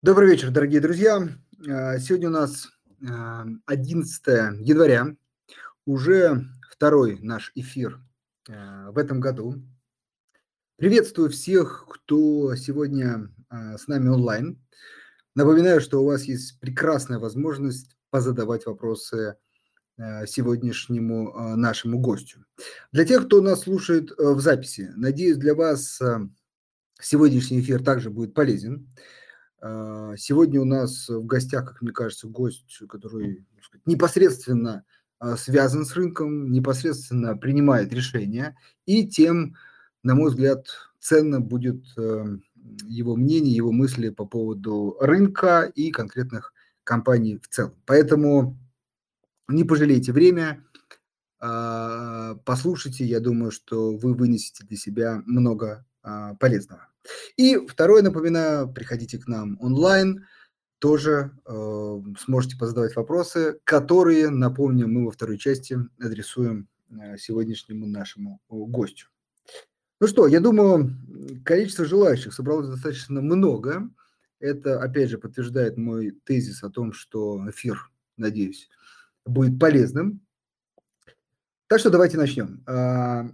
Добрый вечер, дорогие друзья. А, сегодня у нас 11 а, января, уже второй наш эфир а, в этом году. Приветствую всех, кто сегодня с нами онлайн. Напоминаю, что у вас есть прекрасная возможность позадавать вопросы сегодняшнему нашему гостю. Для тех, кто нас слушает в записи, надеюсь, для вас сегодняшний эфир также будет полезен. А, сегодня у нас в гостях, как мне кажется, гость, который сказать, непосредственно а, связан с рынком, непосредственно принимает решения, и тем, на мой взгляд, ценно будет эм, его мнение, его мысли по поводу рынка и конкретных компаний в целом. Поэтому не пожалейте время, а, послушайте, я думаю, что вы вынесете для себя много полезного. И второе, напоминаю, приходите к нам онлайн, тоже э, сможете позадавать вопросы, которые, напомню, мы во второй части адресуем э, сегодняшнему нашему э, гостю. Ну что, я думаю, количество желающих собралось достаточно много. Это, опять же, подтверждает мой тезис о том, что эфир, надеюсь, будет полезным. Так что давайте начнем. А,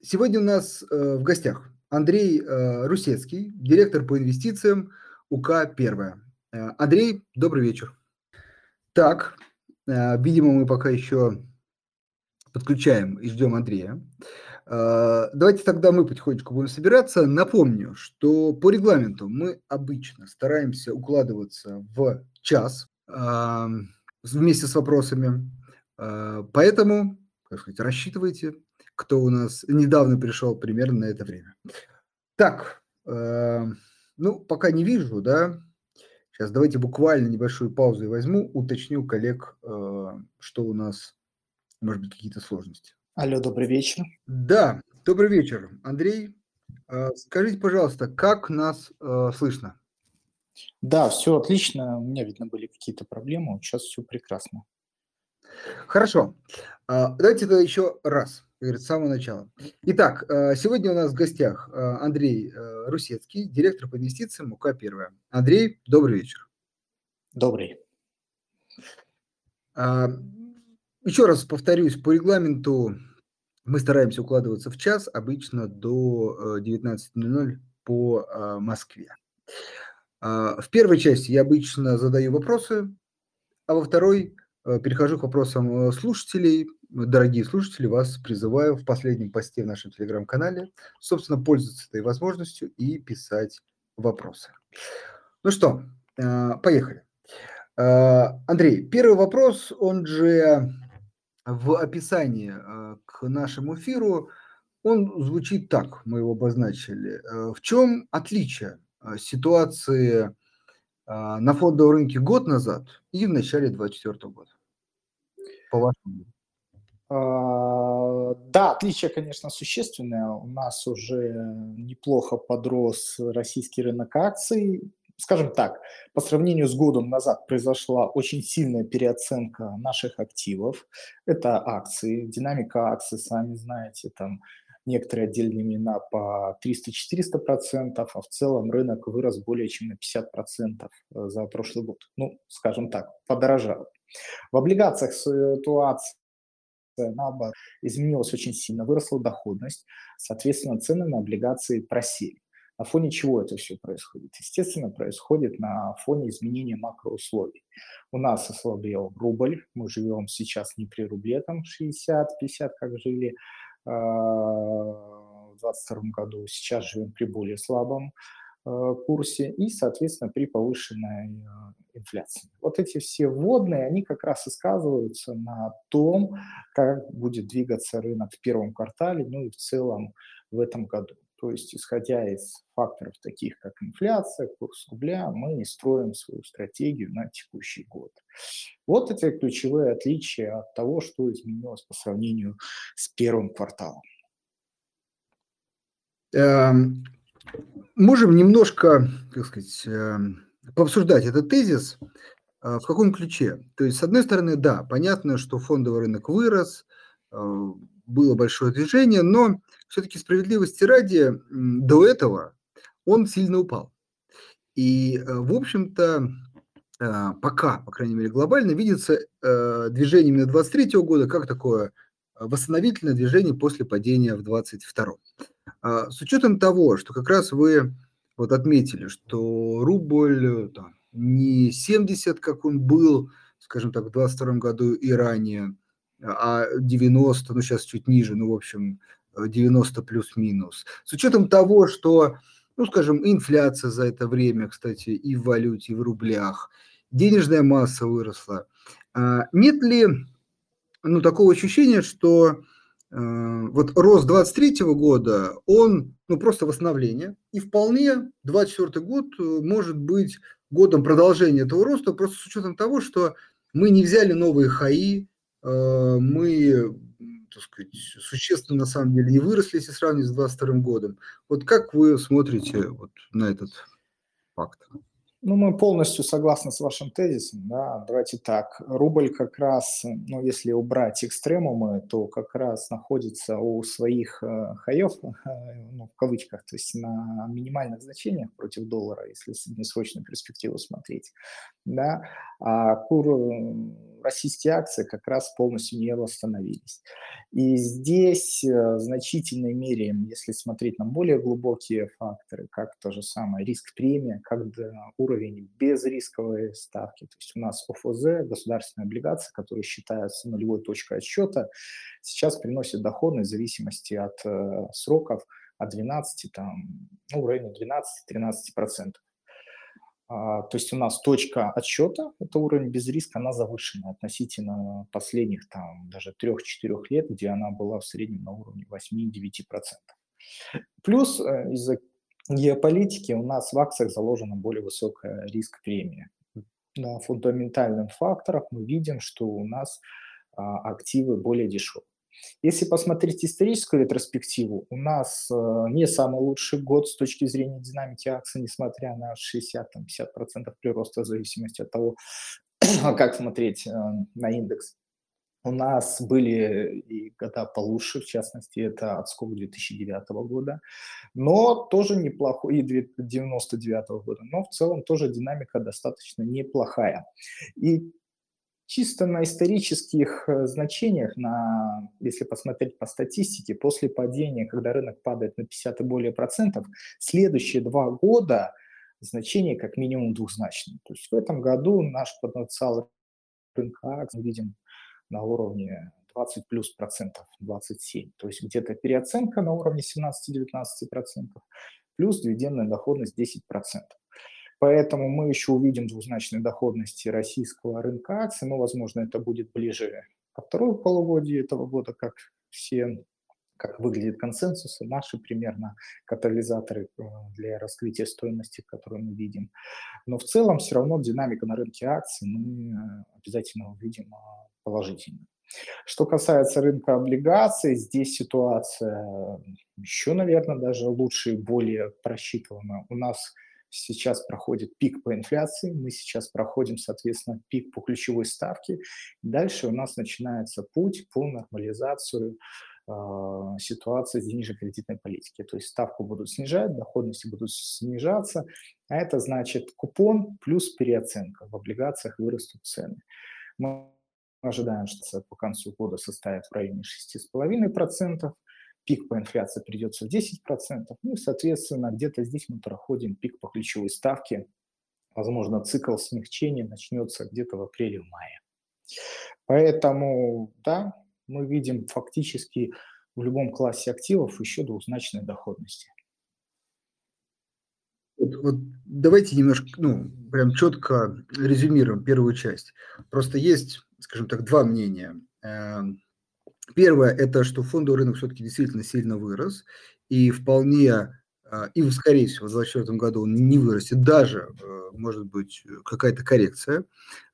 сегодня у нас э, в гостях Андрей э, Русецкий, директор по инвестициям УК «Первая». Э, Андрей, добрый вечер. Так, э, видимо, мы пока еще подключаем и ждем Андрея. Давайте тогда мы потихонечку будем собираться. Напомню, что по регламенту мы обычно стараемся укладываться в час вместе с вопросами. Поэтому, как сказать, рассчитывайте кто у нас недавно пришел примерно на это время. Так, э, ну, пока не вижу, да. Сейчас давайте буквально небольшую паузу и возьму, уточню коллег, э, что у нас, может быть, какие-то сложности. Алло, добрый вечер. Да, добрый вечер. Андрей, э, скажите, пожалуйста, как нас э, слышно? Да, все отлично. У меня, видно, были какие-то проблемы. Сейчас все прекрасно. Хорошо. А, давайте это еще раз говорит, с самого начала. Итак, э, сегодня у нас в гостях э, Андрей э, Русецкий, директор по инвестициям УК «Первая». Андрей, добрый вечер. Добрый. А, еще раз повторюсь, по регламенту мы стараемся укладываться в час, обычно до 19.00 по Москве. А, в первой части я обычно задаю вопросы, а во второй перехожу к вопросам слушателей, дорогие слушатели, вас призываю в последнем посте в нашем телеграм-канале, собственно, пользоваться этой возможностью и писать вопросы. Ну что, а, поехали. Андрей, первый вопрос, он же в описании к нашему эфиру, он звучит так, мы его обозначили. В чем отличие ситуации на фондовом рынке год назад и в начале 2024 года? По вашему а, да, отличие, конечно, существенное. У нас уже неплохо подрос российский рынок акций. Скажем так, по сравнению с годом назад произошла очень сильная переоценка наших активов. Это акции, динамика акций, сами знаете, там некоторые отдельные имена по 300-400%, а в целом рынок вырос более чем на 50% за прошлый год. Ну, скажем так, подорожал. В облигациях ситуация наоборот, изменилась очень сильно, выросла доходность, соответственно, цены на облигации просели. На фоне чего это все происходит? Естественно, происходит на фоне изменения макроусловий. У нас ослабел рубль, мы живем сейчас не при рубле, там 60-50, как жили э, в 2022 году, сейчас живем при более слабом курсе и, соответственно, при повышенной э, инфляции. Вот эти все вводные, они как раз и сказываются на том, как будет двигаться рынок в первом квартале, ну и в целом в этом году. То есть, исходя из факторов таких, как инфляция, курс рубля, мы строим свою стратегию на текущий год. Вот эти ключевые отличия от того, что изменилось по сравнению с первым кварталом. Можем немножко, как сказать, эм, пообсуждать этот тезис. А, в каком ключе? То есть, с одной стороны, да, понятно, что фондовый рынок вырос, а, было большое движение, но все-таки справедливости ради до этого он сильно упал. И, в общем-то, пока, по крайней мере, глобально видится движение именно 23 года как такое восстановительное движение после падения в 22 С учетом того, что как раз вы вот отметили, что рубль там, не 70, как он был, скажем так, в 22 году и ранее, а 90, ну сейчас чуть ниже, ну в общем 90 плюс-минус. С учетом того, что, ну скажем, инфляция за это время, кстати, и в валюте, и в рублях, денежная масса выросла. А нет ли ну, такого ощущения, что вот рост 23 года, он ну, просто восстановление, и вполне 24 год э, может быть годом продолжения этого роста, просто с учетом того, что мы не взяли новые ХАИ, э, мы так сказать, существенно на самом деле не выросли, если сравнить с 22 годом. Вот как вы смотрите вот на этот факт? Ну, мы полностью согласны с вашим тезисом, да, давайте так, рубль как раз, ну, если убрать экстремумы, то как раз находится у своих э, хаев, э, ну, в кавычках, то есть на минимальных значениях против доллара, если среднесрочную перспективу смотреть, да, а кур российские акции как раз полностью не восстановились. И здесь э, в значительной мере, если смотреть на более глубокие факторы, как то же самое риск-премия, как уровень безрисковой ставки, то есть у нас ОФЗ, государственные облигации, которые считаются нулевой точкой отсчета, сейчас приносят доходность в зависимости от э, сроков от 12, там, ну, в районе 12-13%. А, то есть у нас точка отсчета, это уровень без риска, она завышена относительно последних там даже 3-4 лет, где она была в среднем на уровне 8-9%. Плюс э, из-за геополитики у нас в акциях заложена более высокая риск-премия. На фундаментальных факторах мы видим, что у нас а, активы более дешевые. Если посмотреть историческую ретроспективу, у нас э, не самый лучший год с точки зрения динамики акций, несмотря на 60-50% прироста в зависимости от того, как смотреть э, на индекс. У нас были и года получше, в частности, это отскок 2009 года, но тоже неплохой, и 1999 года, но в целом тоже динамика достаточно неплохая. И чисто на исторических э, значениях, на, если посмотреть по статистике, после падения, когда рынок падает на 50 и более процентов, следующие два года значение как минимум двухзначное. То есть в этом году наш потенциал рынка мы видим на уровне 20 плюс процентов, 27. То есть где-то переоценка на уровне 17-19 процентов, плюс дивидендная доходность 10 процентов. Поэтому мы еще увидим двузначные доходности российского рынка акций, но, возможно, это будет ближе ко второй полугодию этого года, как все как выглядит консенсус, наши примерно катализаторы э, для раскрытия стоимости, которые мы видим. Но в целом все равно динамика на рынке акций мы э, обязательно увидим а, положительно. Что касается рынка облигаций, здесь ситуация еще, наверное, даже лучше и более просчитана. У нас сейчас проходит пик по инфляции, мы сейчас проходим, соответственно, пик по ключевой ставке. Дальше у нас начинается путь по нормализацию э, ситуации денежно-кредитной политики. То есть ставку будут снижать, доходности будут снижаться, а это значит купон плюс переоценка. В облигациях вырастут цены. Мы ожидаем, что по концу года составит в районе 6,5%, пик по инфляции придется в 10%, ну и, соответственно, где-то здесь мы проходим пик по ключевой ставке. Возможно, цикл смягчения начнется где-то в апреле-мае. Поэтому, да, мы видим фактически в любом классе активов еще двузначные доходности. Вот, вот давайте немножко, ну, прям четко резюмируем первую часть. Просто есть, скажем так, два мнения. Первое – это что фондовый рынок все-таки действительно сильно вырос, и вполне, а, и скорее всего в 2024 году он не вырастет, даже, э, может быть, какая-то коррекция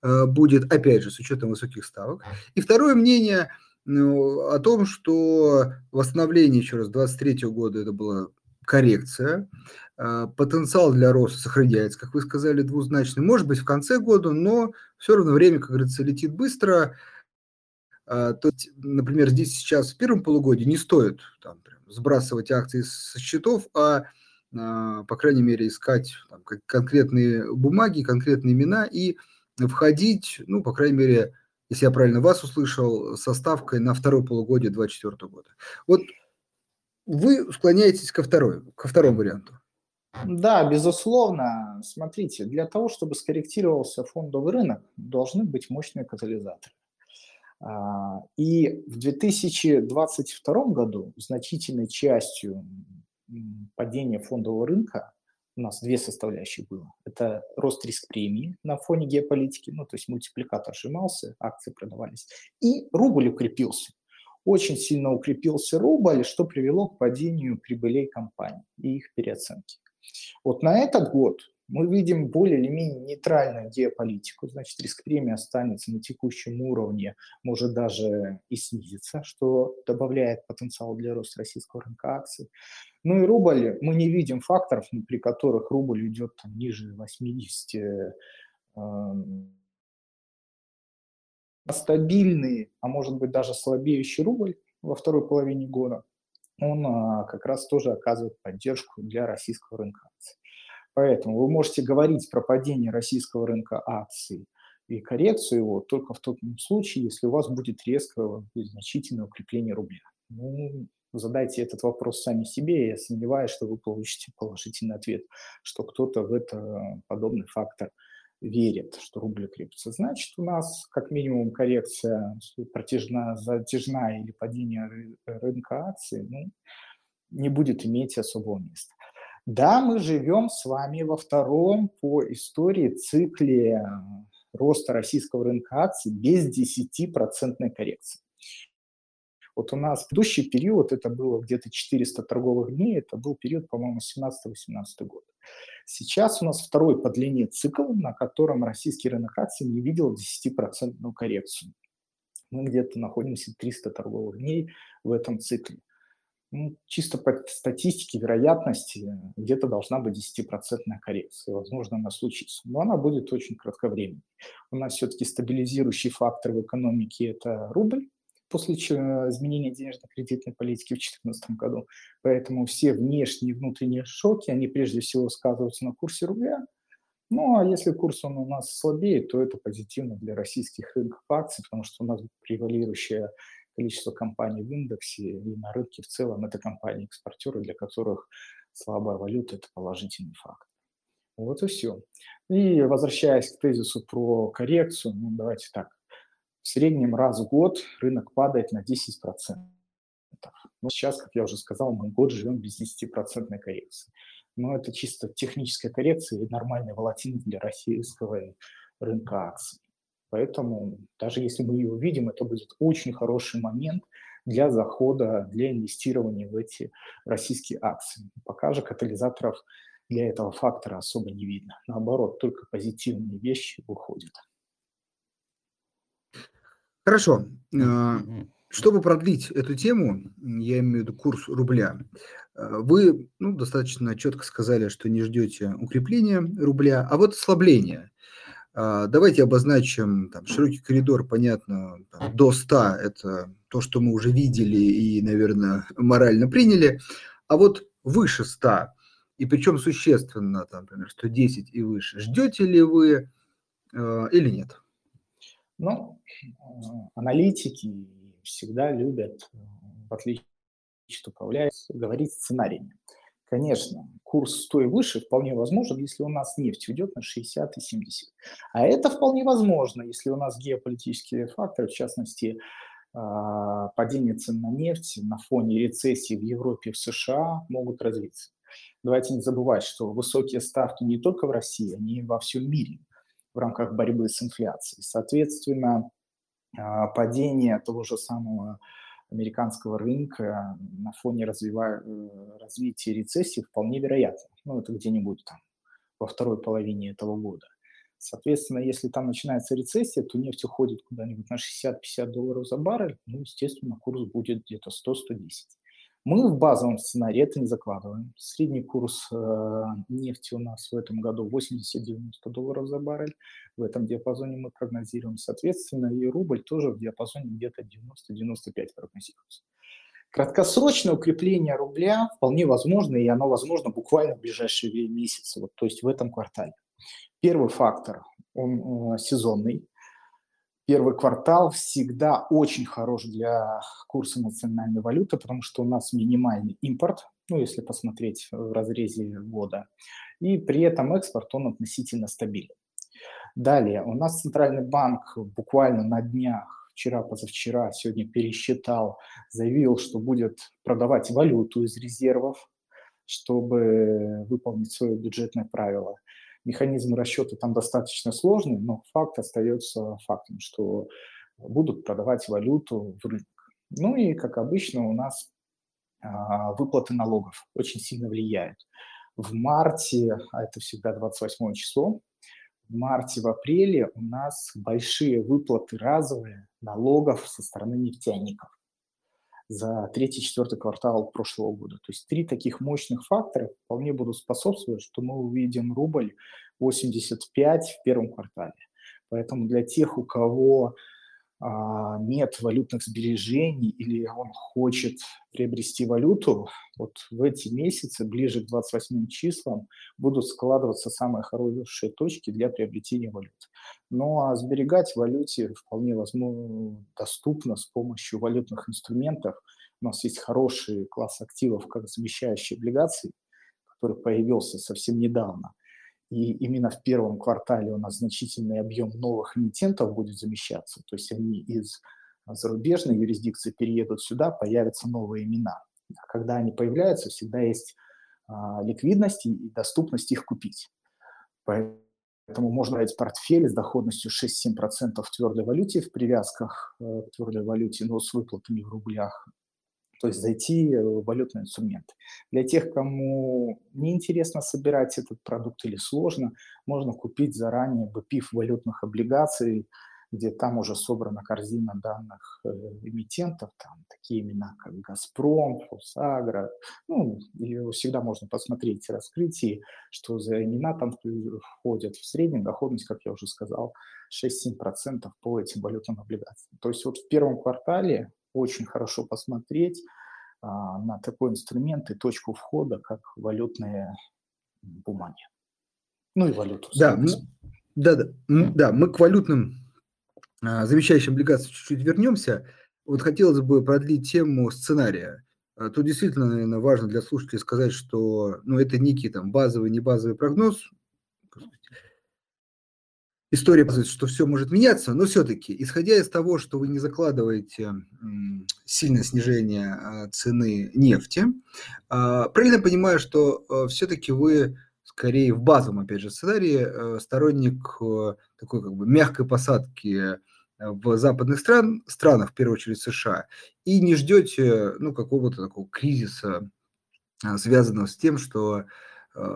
э, будет, опять же, с учетом высоких ставок. И второе мнение ну, о том, что восстановление, еще раз, 2023 года это была коррекция, а, потенциал для роста сохраняется, как вы сказали, двузначный, может быть, в конце года, но все равно время, как говорится, летит быстро, то есть, например, здесь сейчас в первом полугодии не стоит там, прям, сбрасывать акции со счетов, а а, по крайней мере, искать там, конкретные бумаги, конкретные имена и входить, ну, по крайней мере, если я правильно вас услышал, со ставкой на второе полугодие 2024 года. Вот вы склоняетесь ко, второй, ко второму варианту. Да, безусловно. Смотрите, для того, чтобы скорректировался фондовый рынок, должны быть мощные катализаторы. А, и в 2022 году значительной частью падения фондового рынка у нас две составляющие было. Это рост риск премии на фоне геополитики, ну, то есть мультипликатор сжимался, акции продавались, и рубль укрепился. Очень сильно укрепился рубль, что привело к падению прибылей компаний и их переоценки. Вот на этот год мы видим более или менее нейтральную геополитику, значит, риск премии останется на текущем уровне, может даже и снизиться, что добавляет потенциал для роста российского рынка акций. Ну и рубль, мы не видим факторов, при которых рубль идет там, ниже 80 э, эм, стабильный, а может быть даже слабеющий рубль во второй половине года, он а, как раз тоже оказывает поддержку для российского рынка акций. Поэтому вы можете говорить про падение российского рынка акций и коррекцию его только в том случае, если у вас будет резкое и значительное укрепление рубля. Ну, задайте этот вопрос сами себе, я сомневаюсь, что вы получите положительный ответ, что кто-то в это подобный фактор верит, что рубль крепится. Значит, у нас как минимум коррекция протяжна, затяжная или падение рынка акций ну, не будет иметь особого места. Да, мы живем с вами во втором по истории цикле роста российского рынка акций без 10% коррекции. Вот у нас предыдущий период, это было где-то 400 торговых дней, это был период, по-моему, 17-18 год. Сейчас у нас второй по длине цикл, на котором российский рынок акций не видел 10% коррекцию. Мы где-то находимся 300 торговых дней в этом цикле ну, чисто по статистике вероятности где-то должна быть 10% коррекция. Возможно, она случится. Но она будет очень кратковременной. У нас все-таки стабилизирующий фактор в экономике – это рубль после изменения денежно-кредитной политики в 2014 году. Поэтому все внешние и внутренние шоки, они прежде всего сказываются на курсе рубля. Ну, а если курс он у нас слабеет, то это позитивно для российских рынков акций, потому что у нас превалирующая количество компаний в индексе и на рынке в целом это компании-экспортеры, для которых слабая валюта – это положительный факт. Вот и все. И возвращаясь к тезису про коррекцию, ну давайте так, в среднем раз в год рынок падает на 10%. Но сейчас, как я уже сказал, мы год живем без 10% коррекции. Но это чисто техническая коррекция и нормальная волатильность для российского рынка акций. Поэтому даже если мы ее увидим, это будет очень хороший момент для захода, для инвестирования в эти российские акции. Пока же катализаторов для этого фактора особо не видно. Наоборот, только позитивные вещи выходят. Хорошо. А, чтобы продлить эту тему, я имею в виду курс рубля, а, вы ну, достаточно четко сказали, что не ждете укрепления рубля, а вот ослабления. А, давайте обозначим там, широкий коридор, понятно, там, до 100 – это то, что мы уже видели и, наверное, морально приняли. А вот выше 100, и причем существенно, там, например, 110 и выше, ждете ли вы э, или нет? Ну, аналитики всегда любят, в отличие от управляющих, говорить сценариями. Конечно, курс 100 и выше вполне возможен, если у нас нефть уйдет на 60 и 70. А это вполне возможно, если у нас геополитические факторы, в частности, а, падение цен на нефть на фоне рецессии в Европе и в США могут развиться. Давайте не забывать, что высокие ставки не только в России, они во всем мире в рамках борьбы с инфляцией. Соответственно, а, падение того же самого американского рынка на фоне развивая, э, развития рецессии вполне вероятно. Ну, это где-нибудь там во второй половине этого года. Соответственно, если там начинается рецессия, то нефть уходит куда-нибудь на 60-50 долларов за баррель, ну, естественно, курс будет где-то 100-110. Мы в базовом сценарии это не закладываем. Средний курс э, нефти у нас в этом году 80-90 долларов за баррель. В этом диапазоне мы прогнозируем. Соответственно, и рубль тоже в диапазоне где-то 90-95 прогнозируется. Краткосрочное укрепление рубля вполне возможно, и оно возможно буквально в ближайшие месяцы, вот, то есть в этом квартале. Первый фактор, он э, сезонный. Первый квартал всегда очень хорош для курса национальной валюты, потому что у нас минимальный импорт, ну, если посмотреть в разрезе года, и при этом экспорт, он относительно стабилен. Далее, у нас Центральный банк буквально на днях, вчера, позавчера, сегодня пересчитал, заявил, что будет продавать валюту из резервов, чтобы выполнить свое бюджетное правило. Механизмы расчета там достаточно сложные, но факт остается фактом, что будут продавать валюту в рынок. Ну и, как обычно, у нас а, выплаты налогов очень сильно влияют. В марте, а это всегда 28 число, в марте, в апреле у нас большие выплаты разовые налогов со стороны нефтяников за третий-четвертый квартал прошлого года. То есть три таких мощных фактора вполне будут способствовать, что мы увидим рубль 85 в первом квартале. Поэтому для тех, у кого нет валютных сбережений или он хочет приобрести валюту, вот в эти месяцы, ближе к 28 числам, будут складываться самые хорошие точки для приобретения валют. Ну а сберегать валюте вполне возможно доступно с помощью валютных инструментов. У нас есть хороший класс активов, как замещающие облигации, который появился совсем недавно. И именно в первом квартале у нас значительный объем новых эмитентов будет замещаться. То есть они из зарубежной юрисдикции переедут сюда, появятся новые имена. А когда они появляются, всегда есть а, ликвидность и доступность их купить. Поэтому можно брать портфель с доходностью 6-7% в твердой валюте, в привязках э, к твердой валюте, но с выплатами в рублях, то есть зайти в валютный инструмент. Для тех, кому неинтересно собирать этот продукт или сложно, можно купить заранее BPIF валютных облигаций, где там уже собрана корзина данных э, эмитентов, там такие имена, как «Газпром», «Фосагро». Ну, и всегда можно посмотреть раскрытие, что за имена там входят. В среднем доходность, как я уже сказал, 6-7% по этим валютным облигациям. То есть вот в первом квартале очень хорошо посмотреть на такой инструмент и точку входа, как валютные бумаги. Ну и валюту. Да, мы, да, да, да, мы к валютным а, замещающим облигациям чуть-чуть вернемся. Вот хотелось бы продлить тему сценария. А, тут действительно, наверное, важно для слушателей сказать, что ну, это некий там базовый, не базовый прогноз, история показывает, что все может меняться, но все-таки, исходя из того, что вы не закладываете сильное снижение а, цены нефти, а, правильно понимаю, что а, все-таки вы скорее в базовом, опять же, сценарии сторонник такой как бы мягкой посадки в западных стран, странах, в первую очередь США, и не ждете ну, какого-то такого кризиса, связанного с тем, что Э,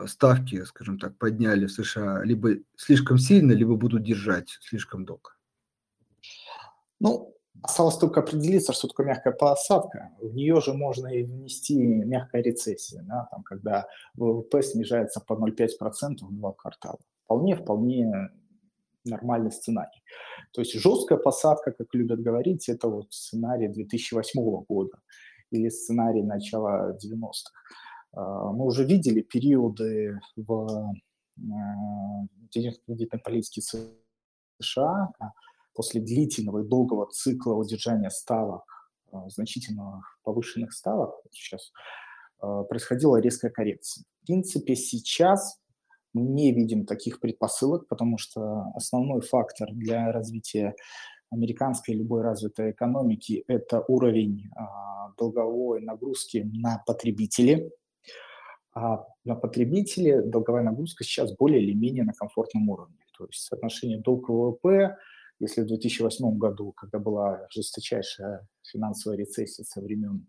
ставки, скажем так, подняли в США либо слишком сильно, либо будут держать слишком долго? Ну, осталось только определиться, что такое мягкая посадка. В нее же можно и внести мягкая рецессия, да, там, когда ВВП снижается по 0,5% в два квартала. Вполне, вполне нормальный сценарий. То есть жесткая посадка, как любят говорить, это вот сценарий 2008 года или сценарий начала 90-х. А, мы уже видели периоды в денежно-кредитной политике США а, после длительного и долгого цикла удержания ставок, а, значительно повышенных ставок, сейчас происходила резкая коррекция. В принципе, сейчас мы не видим таких предпосылок, потому что основной фактор для развития американской любой развитой экономики – это уровень долговой нагрузки на потребителей, а на потребителе долговая нагрузка сейчас более или менее на комфортном уровне. То есть соотношение долг ВВП, если в 2008 году, когда была жесточайшая финансовая рецессия со времен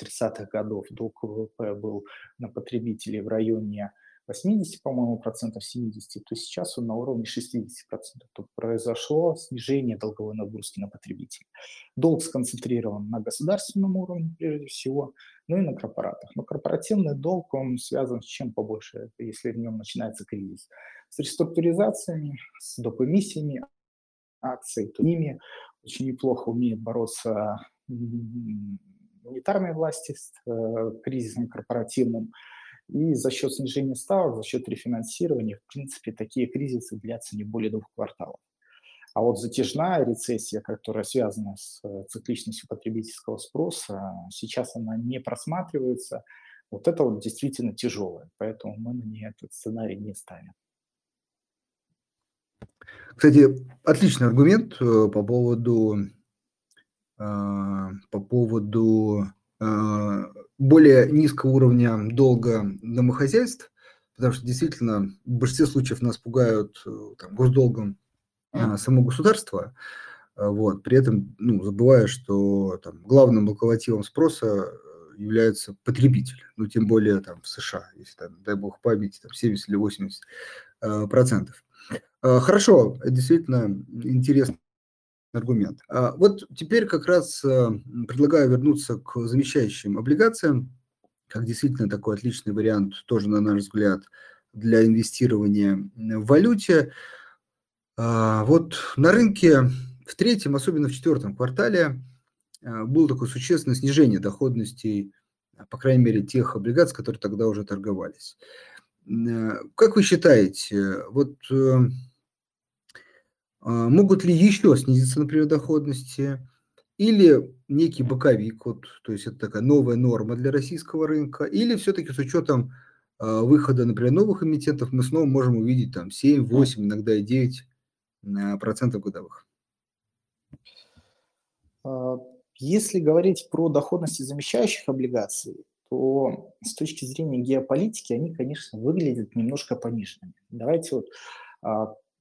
30-х годов, долг ВВП был на потребителей в районе 80, по-моему, процентов 70, то сейчас он на уровне 60 процентов. То произошло снижение долговой нагрузки на потребителей. Долг сконцентрирован на государственном уровне, прежде всего, ну и на корпоратах. Но корпоративный долг, он связан с чем побольше, если в нем начинается кризис. С реструктуризациями, с доп. эмиссиями акций, то ними очень неплохо умеет бороться монетарной власти с э, кризисом корпоративным. И за счет снижения ставок, за счет рефинансирования, в принципе, такие кризисы длятся не более двух кварталов. А вот затяжная рецессия, которая связана с э, цикличностью потребительского спроса, сейчас она не просматривается. Вот это вот действительно тяжелое, поэтому мы на ней этот сценарий не ставим. Кстати, отличный аргумент э, по поводу, а, по поводу более низкого уровня долга домохозяйств, потому что действительно в большинстве случаев нас пугают э, там, госдолгом а, само государство, вот, при этом ну, забывая, что там, главным локомотивом спроса является потребитель, ну, тем более там в США, если, там, дай бог памяти, там 70 или 80 процентов. А, хорошо, действительно интересный аргумент. А, вот теперь как раз а, предлагаю вернуться к замещающим облигациям, как действительно такой отличный вариант, тоже, на наш взгляд, для инвестирования в валюте. Вот на рынке в третьем, особенно в четвертом квартале, было такое существенное снижение доходностей, по крайней мере, тех облигаций, которые тогда уже торговались. Как вы считаете, вот э, а, могут ли еще снизиться, например, доходности? Или некий боковик, вот, то есть это такая новая норма для российского рынка? Или все-таки с учетом а, выхода, например, новых эмитентов мы снова можем увидеть там 7, 8, иногда и 9 а, процентов годовых? Если говорить про доходности замещающих облигаций, то с точки зрения геополитики они, конечно, выглядят немножко пониженными. Давайте вот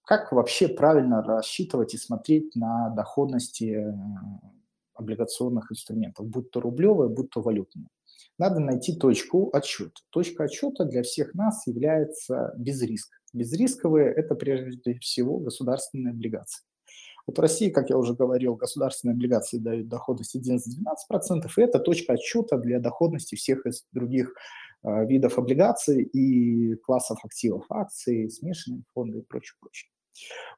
как вообще правильно рассчитывать и смотреть на доходности э, облигационных инструментов, будь то рублевые, будь то валютные? Надо найти точку отсчета. Точка отсчета для всех нас является безриск. Безрисковые – это прежде всего государственные облигации. Вот в России, как я уже говорил, государственные облигации дают доходность 11-12%, и это точка отсчета для доходности всех из других э, видов облигаций и классов активов, акции, смешанные фонды и прочее, прочее.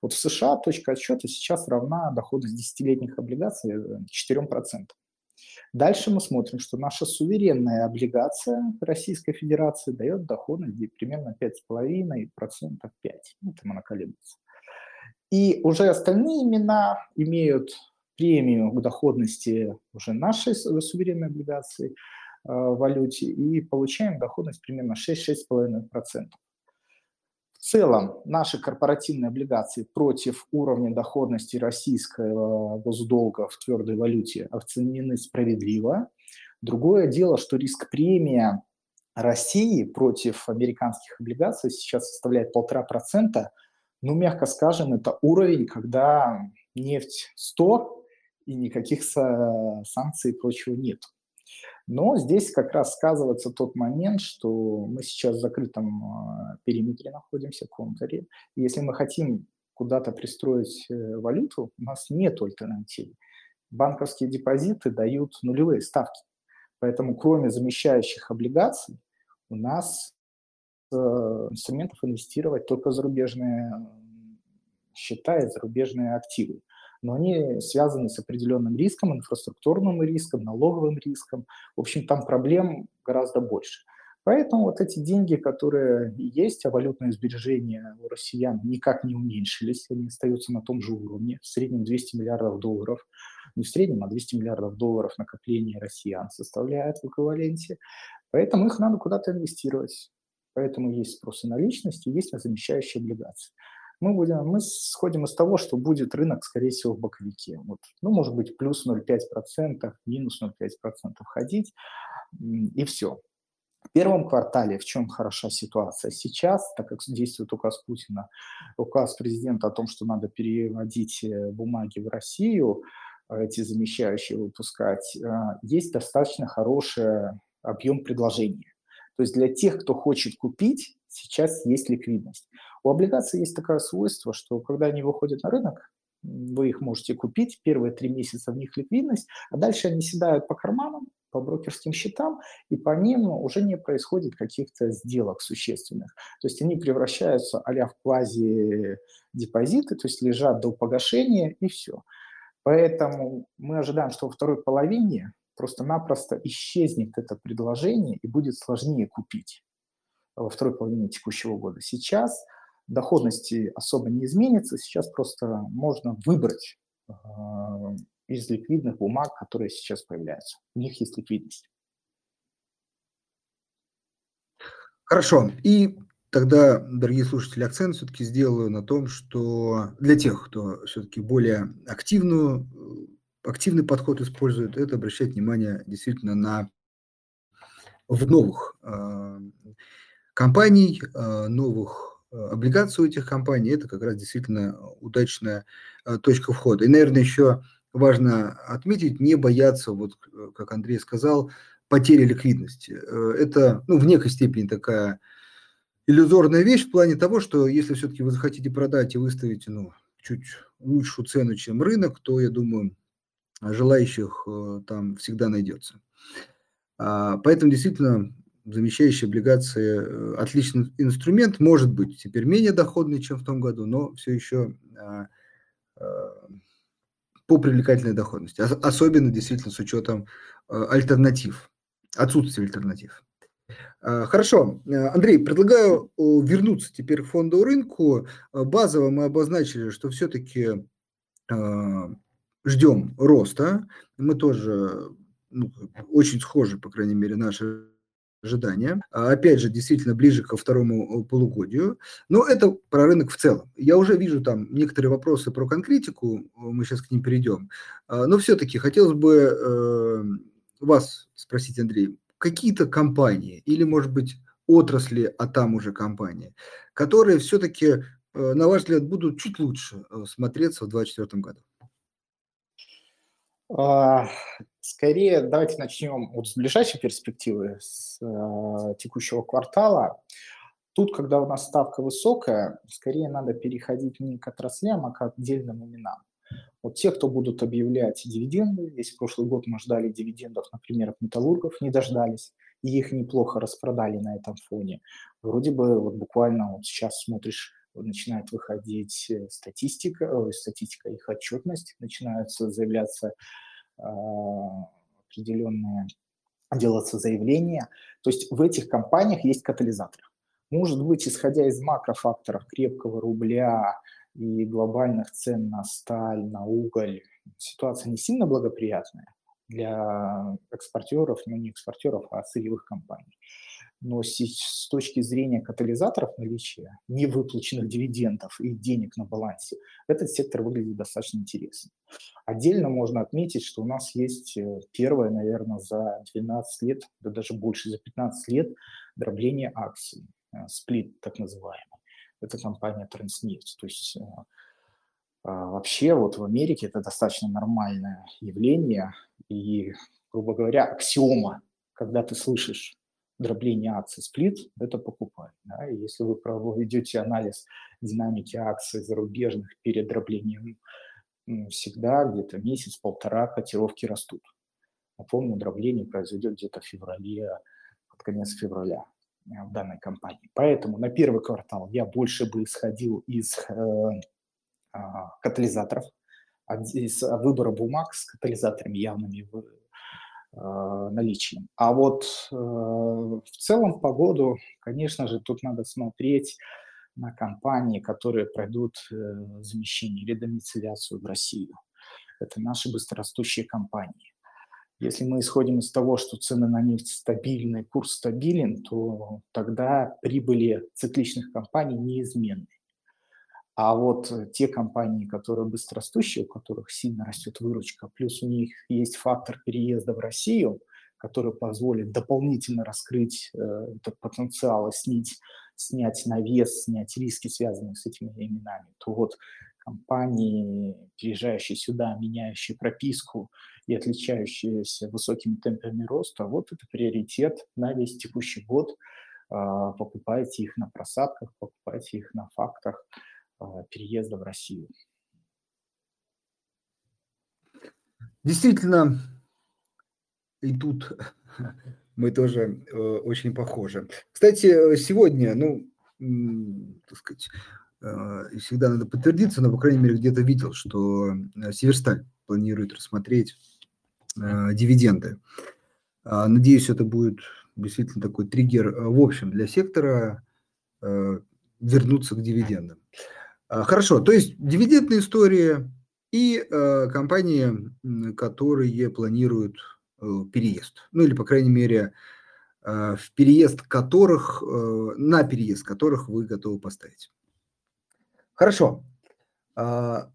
Вот в США точка отсчета сейчас равна доходность десятилетних облигаций 4%. Э, Дальше мы смотрим, что наша суверенная облигация Российской Федерации дает доходность примерно 5,5%, 5. Ну, там она колеблется. И уже остальные имена имеют премию к доходности уже нашей суверенной облигации э, в валюте и получаем доходность примерно 6-6,5% целом наши корпоративные облигации против уровня доходности российского госдолга в твердой валюте оценены справедливо. Другое дело, что риск-премия России против американских облигаций сейчас составляет полтора процента. Ну, мягко скажем, это уровень, когда нефть 100 и никаких санкций и прочего нет. Но здесь как раз сказывается тот момент, что мы сейчас в закрытом а, периметре находимся, контуре. И если мы хотим куда-то пристроить э, валюту, у нас нет альтернативы. Банковские депозиты дают нулевые ставки. Поэтому кроме замещающих облигаций у нас э, инструментов инвестировать только зарубежные счета и зарубежные активы но они связаны с определенным риском, инфраструктурным риском, налоговым риском. В общем, там проблем гораздо больше. Поэтому вот эти деньги, которые есть, а валютные сбережения у россиян никак не уменьшились, они остаются на том же уровне, в среднем 200 миллиардов долларов, не в среднем, а 200 миллиардов долларов накопления россиян составляет в эквиваленте. Поэтому их надо куда-то инвестировать. Поэтому есть спрос на наличность и есть на замещающие облигации мы, будем, мы сходим из того, что будет рынок, скорее всего, в боковике. Вот, ну, может быть, плюс 0,5%, минус 0,5% ходить, и все. В первом квартале в чем хороша ситуация? Сейчас, так как действует указ Путина, указ президента о том, что надо переводить э, бумаги в Россию, э, эти замещающие выпускать, э, есть достаточно хороший объем предложения. То есть для тех, кто хочет купить, сейчас есть ликвидность. У облигаций есть такое свойство, что когда они выходят на рынок, вы их можете купить, первые три месяца в них ликвидность, а дальше они седают по карманам, по брокерским счетам, и по ним уже не происходит каких-то сделок существенных. То есть они превращаются а в квази-депозиты, то есть лежат до погашения, и все. Поэтому мы ожидаем, что во второй половине просто-напросто исчезнет это предложение и будет сложнее купить во второй половине текущего года. Сейчас доходности особо не изменится, сейчас просто можно выбрать э, из ликвидных бумаг, которые сейчас появляются. У них есть ликвидность. Хорошо. И тогда, дорогие слушатели, акцент все-таки сделаю на том, что для тех, кто все-таки более активную, активный подход использует, это обращать внимание действительно на в новых э, компаний, э, новых э, облигаций у этих компаний, это как раз действительно удачная э, точка входа. И, наверное, еще важно отметить, не бояться, вот как Андрей сказал, потери ликвидности. Э, это ну, в некой степени такая иллюзорная вещь в плане того, что если все-таки вы захотите продать и выставить ну, чуть лучшую цену, чем рынок, то, я думаю, желающих э, там всегда найдется. А, поэтому действительно замещающие облигации э, отличный инструмент, может быть теперь менее доходный, чем в том году, но все еще а, по привлекательной доходности, особенно действительно с учетом альтернатив отсутствие альтернатив. А, хорошо, Андрей, предлагаю вернуться теперь к фондовому рынку. А, базово мы обозначили, что все-таки а, ждем роста. Мы тоже ну, очень схожи, по крайней мере, наши ожидания. Опять же, действительно ближе ко второму полугодию. Но это про рынок в целом. Я уже вижу там некоторые вопросы про конкретику, мы сейчас к ним перейдем. Но все-таки хотелось бы э, вас спросить, Андрей, какие-то компании или, может быть, отрасли, а там уже компании, которые все-таки, э, на ваш взгляд, будут чуть лучше э, смотреться в 2024 году? А, скорее, давайте начнем вот с ближайшей перспективы, с э, текущего квартала. Тут, когда у нас ставка высокая, скорее надо переходить не к отраслям, а к отдельным именам. Вот те, кто будут объявлять дивиденды, весь прошлый год мы ждали дивидендов, например, от металлургов, не дождались, и их неплохо распродали на этом фоне. Вроде бы вот буквально вот сейчас смотришь, начинает выходить э, статистика, ой, статистика, их отчетность, начинаются заявляться э, определенные, делаться заявления. То есть в этих компаниях есть катализатор. Может быть, исходя из макрофакторов крепкого рубля, и глобальных цен на сталь, на уголь, ситуация не сильно благоприятная для экспортеров, ну не экспортеров, а сырьевых компаний. Но с точки зрения катализаторов наличия невыплаченных дивидендов и денег на балансе, этот сектор выглядит достаточно интересно. Отдельно можно отметить, что у нас есть э, первое, наверное, за 12 лет, да даже больше, за 15 лет дробление акций, э, сплит так называемый это компания Транснефть. То есть э, а, вообще вот в Америке это достаточно нормальное явление и, грубо говоря, аксиома, когда ты слышишь дробление акций сплит, это покупай. Да? Если вы проведете анализ динамики акций зарубежных перед дроблением, всегда где-то месяц-полтора котировки растут. Напомню, дробление произойдет где-то в феврале, под конец февраля. Э, в данной компании. Поэтому на первый квартал я больше бы исходил из э, э, катализаторов, из выбора бумаг с катализаторами явными наличием. А вот э, в целом по году, конечно же, тут надо смотреть на компании, которые пройдут э, замещение или домицеляцию в Россию. Это наши быстрорастущие компании. Если мы исходим из того, что цены на нефть стабильны, курс стабилен, то тогда прибыли цикличных компаний неизменны. А вот те компании, которые быстрорастущие, у которых сильно растет выручка, плюс у них есть фактор переезда в Россию, который позволит дополнительно раскрыть э, этот потенциал и снять, снять навес, снять риски, связанные с этими именами, то вот компании, приезжающие сюда, меняющие прописку и отличающиеся высокими темпами роста, вот это приоритет на весь текущий год. А, покупайте их на просадках, покупайте их на фактах переезда в Россию. Действительно, и тут мы тоже э, очень похожи. Кстати, сегодня, ну, так сказать, Э, всегда надо подтвердиться, но, по крайней мере, где-то видел, что э, Северсталь планирует рассмотреть э, дивиденды. А, надеюсь, это будет действительно такой триггер э, в общем для сектора э, вернуться к дивидендам. А, хорошо, то есть дивидендная история и э, компании, которые планируют э, переезд, ну или, по крайней мере, э, в переезд которых, на переезд которых вы готовы поставить. Хорошо. А,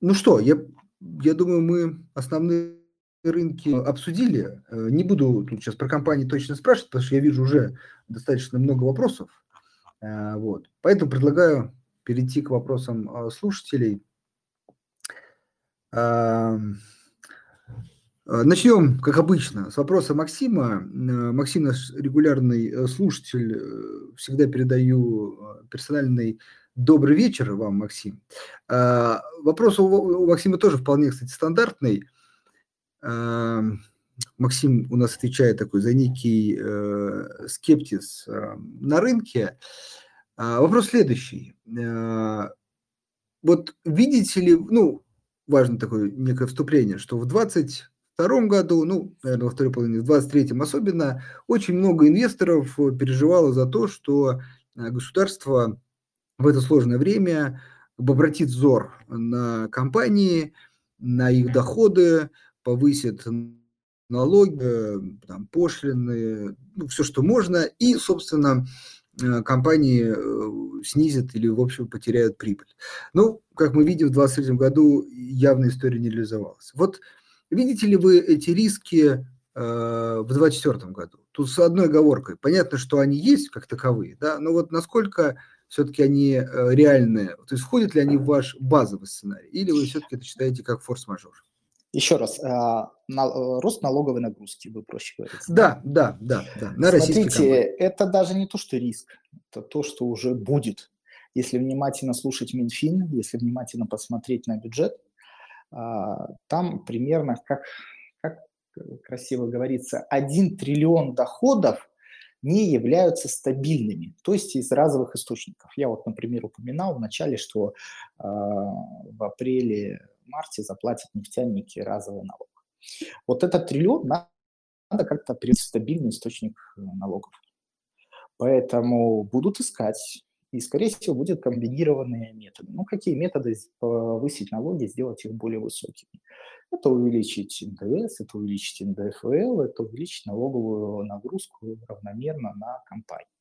ну что, я, я думаю, мы основные рынки обсудили. Не буду тут сейчас про компании точно спрашивать, потому что я вижу уже достаточно много вопросов. Вот. Поэтому предлагаю перейти к вопросам э, слушателей. Начнем, как обычно, с вопроса Максима. Максим наш регулярный слушатель. Всегда передаю персональный добрый вечер вам, Максим. Вопрос у Максима тоже вполне, кстати, стандартный. Максим у нас отвечает такой за некий э, скептиз э, на рынке. А, вопрос следующий. Э, вот видите ли, ну, важно такое некое вступление, что в 22 году, ну, наверное, во второй половине, в 23 особенно, очень много инвесторов переживало за то, что э, государство в это сложное время обратит взор на компании, на их доходы, повысит налоги, там, пошлины, ну, все, что можно, и, собственно, э, компании э, снизят или, в общем, потеряют прибыль. Ну, как мы видим, в 2023 году явная история не реализовалась. Вот видите ли вы эти риски э, в 2024 году? Тут с одной оговоркой. Понятно, что они есть как таковые, да, но вот насколько все-таки они реальные, то есть входят ли они в ваш базовый сценарий, или вы все-таки это считаете как форс-мажор? Еще раз, а, на, рост налоговой нагрузки, вы проще говорите. Да, да, да, да. На Смотрите, это даже не то, что риск, это то, что уже будет. Если внимательно слушать Минфин, если внимательно посмотреть на бюджет, а, там примерно, как, как красиво говорится, 1 триллион доходов не являются стабильными, то есть из разовых источников. Я вот, например, упоминал в начале, что э, в апреле марте заплатят нефтяники разовый налог. Вот этот триллион надо, как-то принять стабильный источник э, налогов. Поэтому будут искать, и, скорее всего, будут комбинированные методы. Ну, какие методы повысить налоги, сделать их более высокими? Это увеличить НДС, это увеличить НДФЛ, это увеличить налоговую нагрузку равномерно на компании.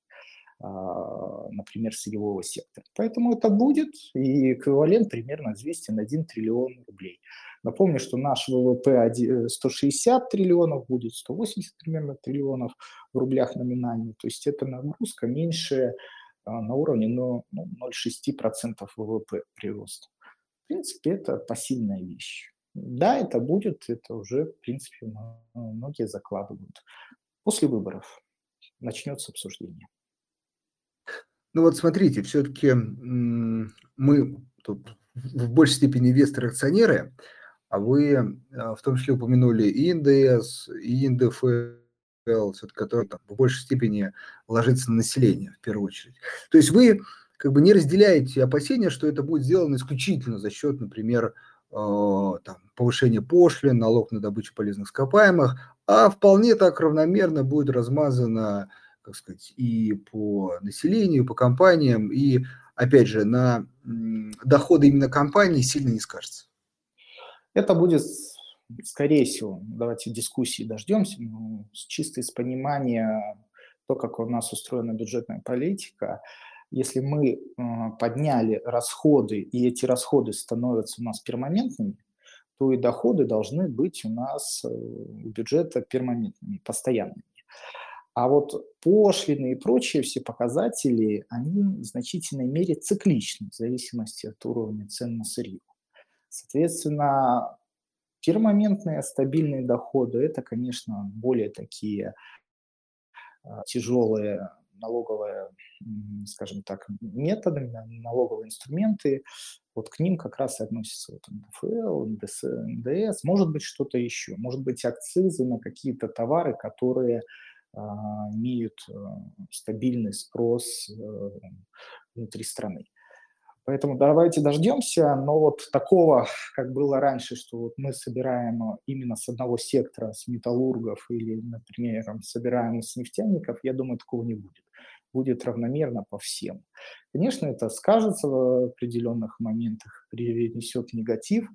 А, например, сырьевого сектора. Поэтому это будет и эквивалент примерно 200 на 1 триллион рублей. Напомню, что наш ВВП 160 триллионов будет, 180 примерно триллионов в рублях номинально. То есть это нагрузка меньше а, на уровне ну, 0,6% ВВП прироста. В принципе, это пассивная вещь. Да, это будет, это уже, в принципе, многие закладывают. После выборов начнется обсуждение. Ну вот смотрите, все-таки мы тут в большей степени инвесторы-акционеры, а вы а, в том числе упомянули и НДС, и НДФЛ, который там, в большей степени ложится на население в первую очередь. То есть вы как бы не разделяете опасения, что это будет сделано исключительно за счет, например, а, там, повышения пошлин, налог на добычу полезных ископаемых, а вполне так равномерно будет размазано как сказать, и по населению, по компаниям, и, опять же, на доходы именно компании сильно не скажется. Это будет, скорее всего, давайте дискуссии дождемся, но чисто из понимания то, как у нас устроена бюджетная политика, если мы подняли расходы, и эти расходы становятся у нас перманентными, то и доходы должны быть у нас э, у бюджета перманентными, постоянными. А вот пошлины и прочие все показатели, они в значительной мере цикличны в зависимости от уровня цен на сырье. Соответственно, пермоментные стабильные доходы – это, конечно, более такие а, тяжелые налоговые, скажем так, методы, налоговые инструменты, вот к ним как раз и относятся вот НДФЛ, НДС, НДС, может быть что-то еще, может быть акцизы на какие-то товары, которые имеют э, стабильный спрос э, внутри страны. Поэтому давайте дождемся, но вот такого, как было раньше, что вот мы собираем именно с одного сектора, с металлургов или, например, собираем с нефтяников, я думаю, такого не будет. Будет равномерно по всем. Конечно, это скажется в определенных моментах, принесет негатив,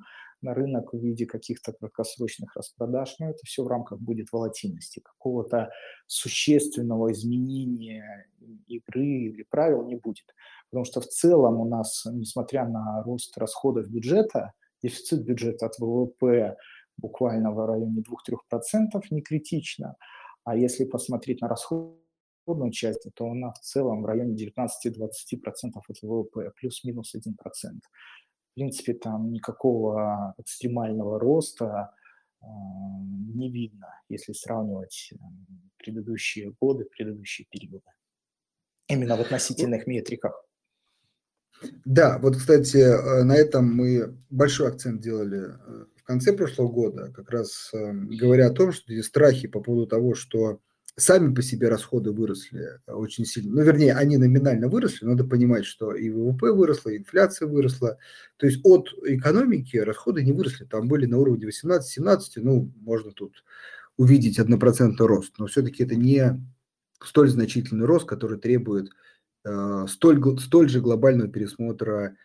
на рынок в виде каких-то краткосрочных распродаж, но это все в рамках будет волатильности. Какого-то существенного изменения игры или правил не будет. Потому что в целом у нас, несмотря на рост расходов бюджета, дефицит бюджета от ВВП буквально в районе 2-3% не критично. А если посмотреть на расходную часть, то она в целом в районе 19-20% от ВВП, плюс-минус 1% принципе, там никакого экстремального роста э, не видно, если сравнивать э, предыдущие годы, предыдущие периоды. Именно в относительных метриках. Да, вот, кстати, э, на этом мы большой акцент делали в конце прошлого года, как раз говоря о том, что эти страхи по поводу того, что сами по себе расходы выросли э, очень сильно. Ну, вернее, они номинально выросли, надо понимать, что и ВВП выросло, и инфляция выросла. То есть от экономики расходы не выросли, там были на уровне 18-17, ну, можно тут увидеть однопроцентный рост, но все-таки это не столь значительный рост, который требует э, столь, столь же глобального пересмотра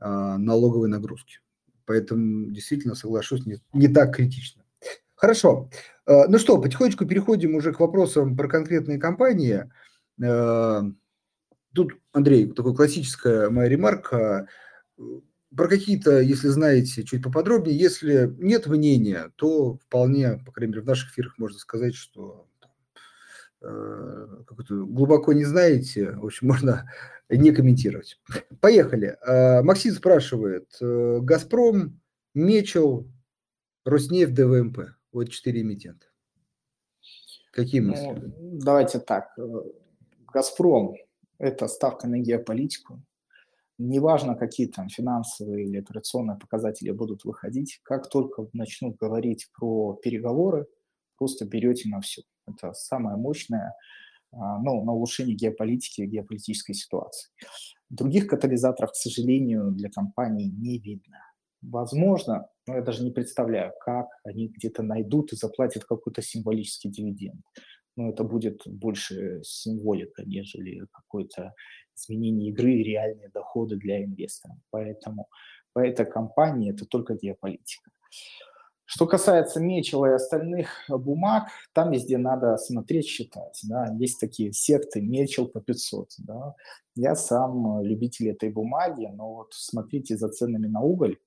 э, налоговой нагрузки. Поэтому действительно соглашусь, не, не так критично. Хорошо. Э, ну что, потихонечку переходим уже к вопросам про конкретные компании. Э, тут, Андрей, такая классическая моя ремарка. Про какие-то, если знаете, чуть поподробнее. Если нет мнения, то вполне, по крайней мере, в наших эфирах можно сказать, что э, глубоко не знаете, в общем, можно не комментировать. Поехали. Максим спрашивает. Газпром, Мечел, Роснефть, ДВМП. Вот четыре эмитента. Какие ну, мысли? Ну, давайте так. Газпром – это ставка на геополитику. Неважно, какие там финансовые или операционные показатели будут выходить, как только начнут говорить про переговоры, просто берете на все. Это самое мощное а, ну, на улучшение геополитики и геополитической ситуации. Других катализаторов, к сожалению, для компании не видно. Возможно, но я даже не представляю, как они где-то найдут и заплатят какой-то символический дивиденд. Но это будет больше символика, нежели какое-то изменение игры и реальные доходы для инвесторов. Поэтому по этой компании это только геополитика. Что касается Мечела и остальных бумаг, там везде надо смотреть, считать. Да. Есть такие секты Мечел по 500. Да. Я сам любитель этой бумаги, но вот смотрите за ценами на уголь,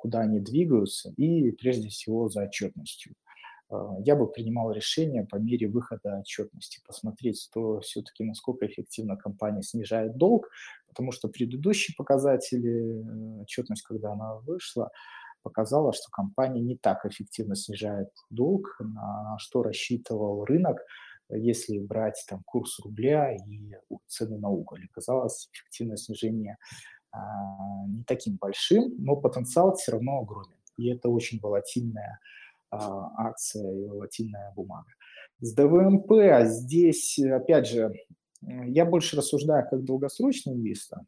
куда они двигаются, и прежде всего за отчетностью. А, я бы принимал решение по мере выхода отчетности, посмотреть, то все-таки насколько эффективно компания снижает долг, потому что предыдущие показатели, э, отчетность, когда она вышла, показала, что компания не так эффективно снижает долг, на что рассчитывал рынок, если брать там курс рубля и цены на уголь. Оказалось, эффективное снижение а, не таким большим, но потенциал все равно огромен. И это очень волатильная а, акция и волатильная бумага. С ДВМП а здесь, опять же, я больше рассуждаю как долгосрочный инвестор.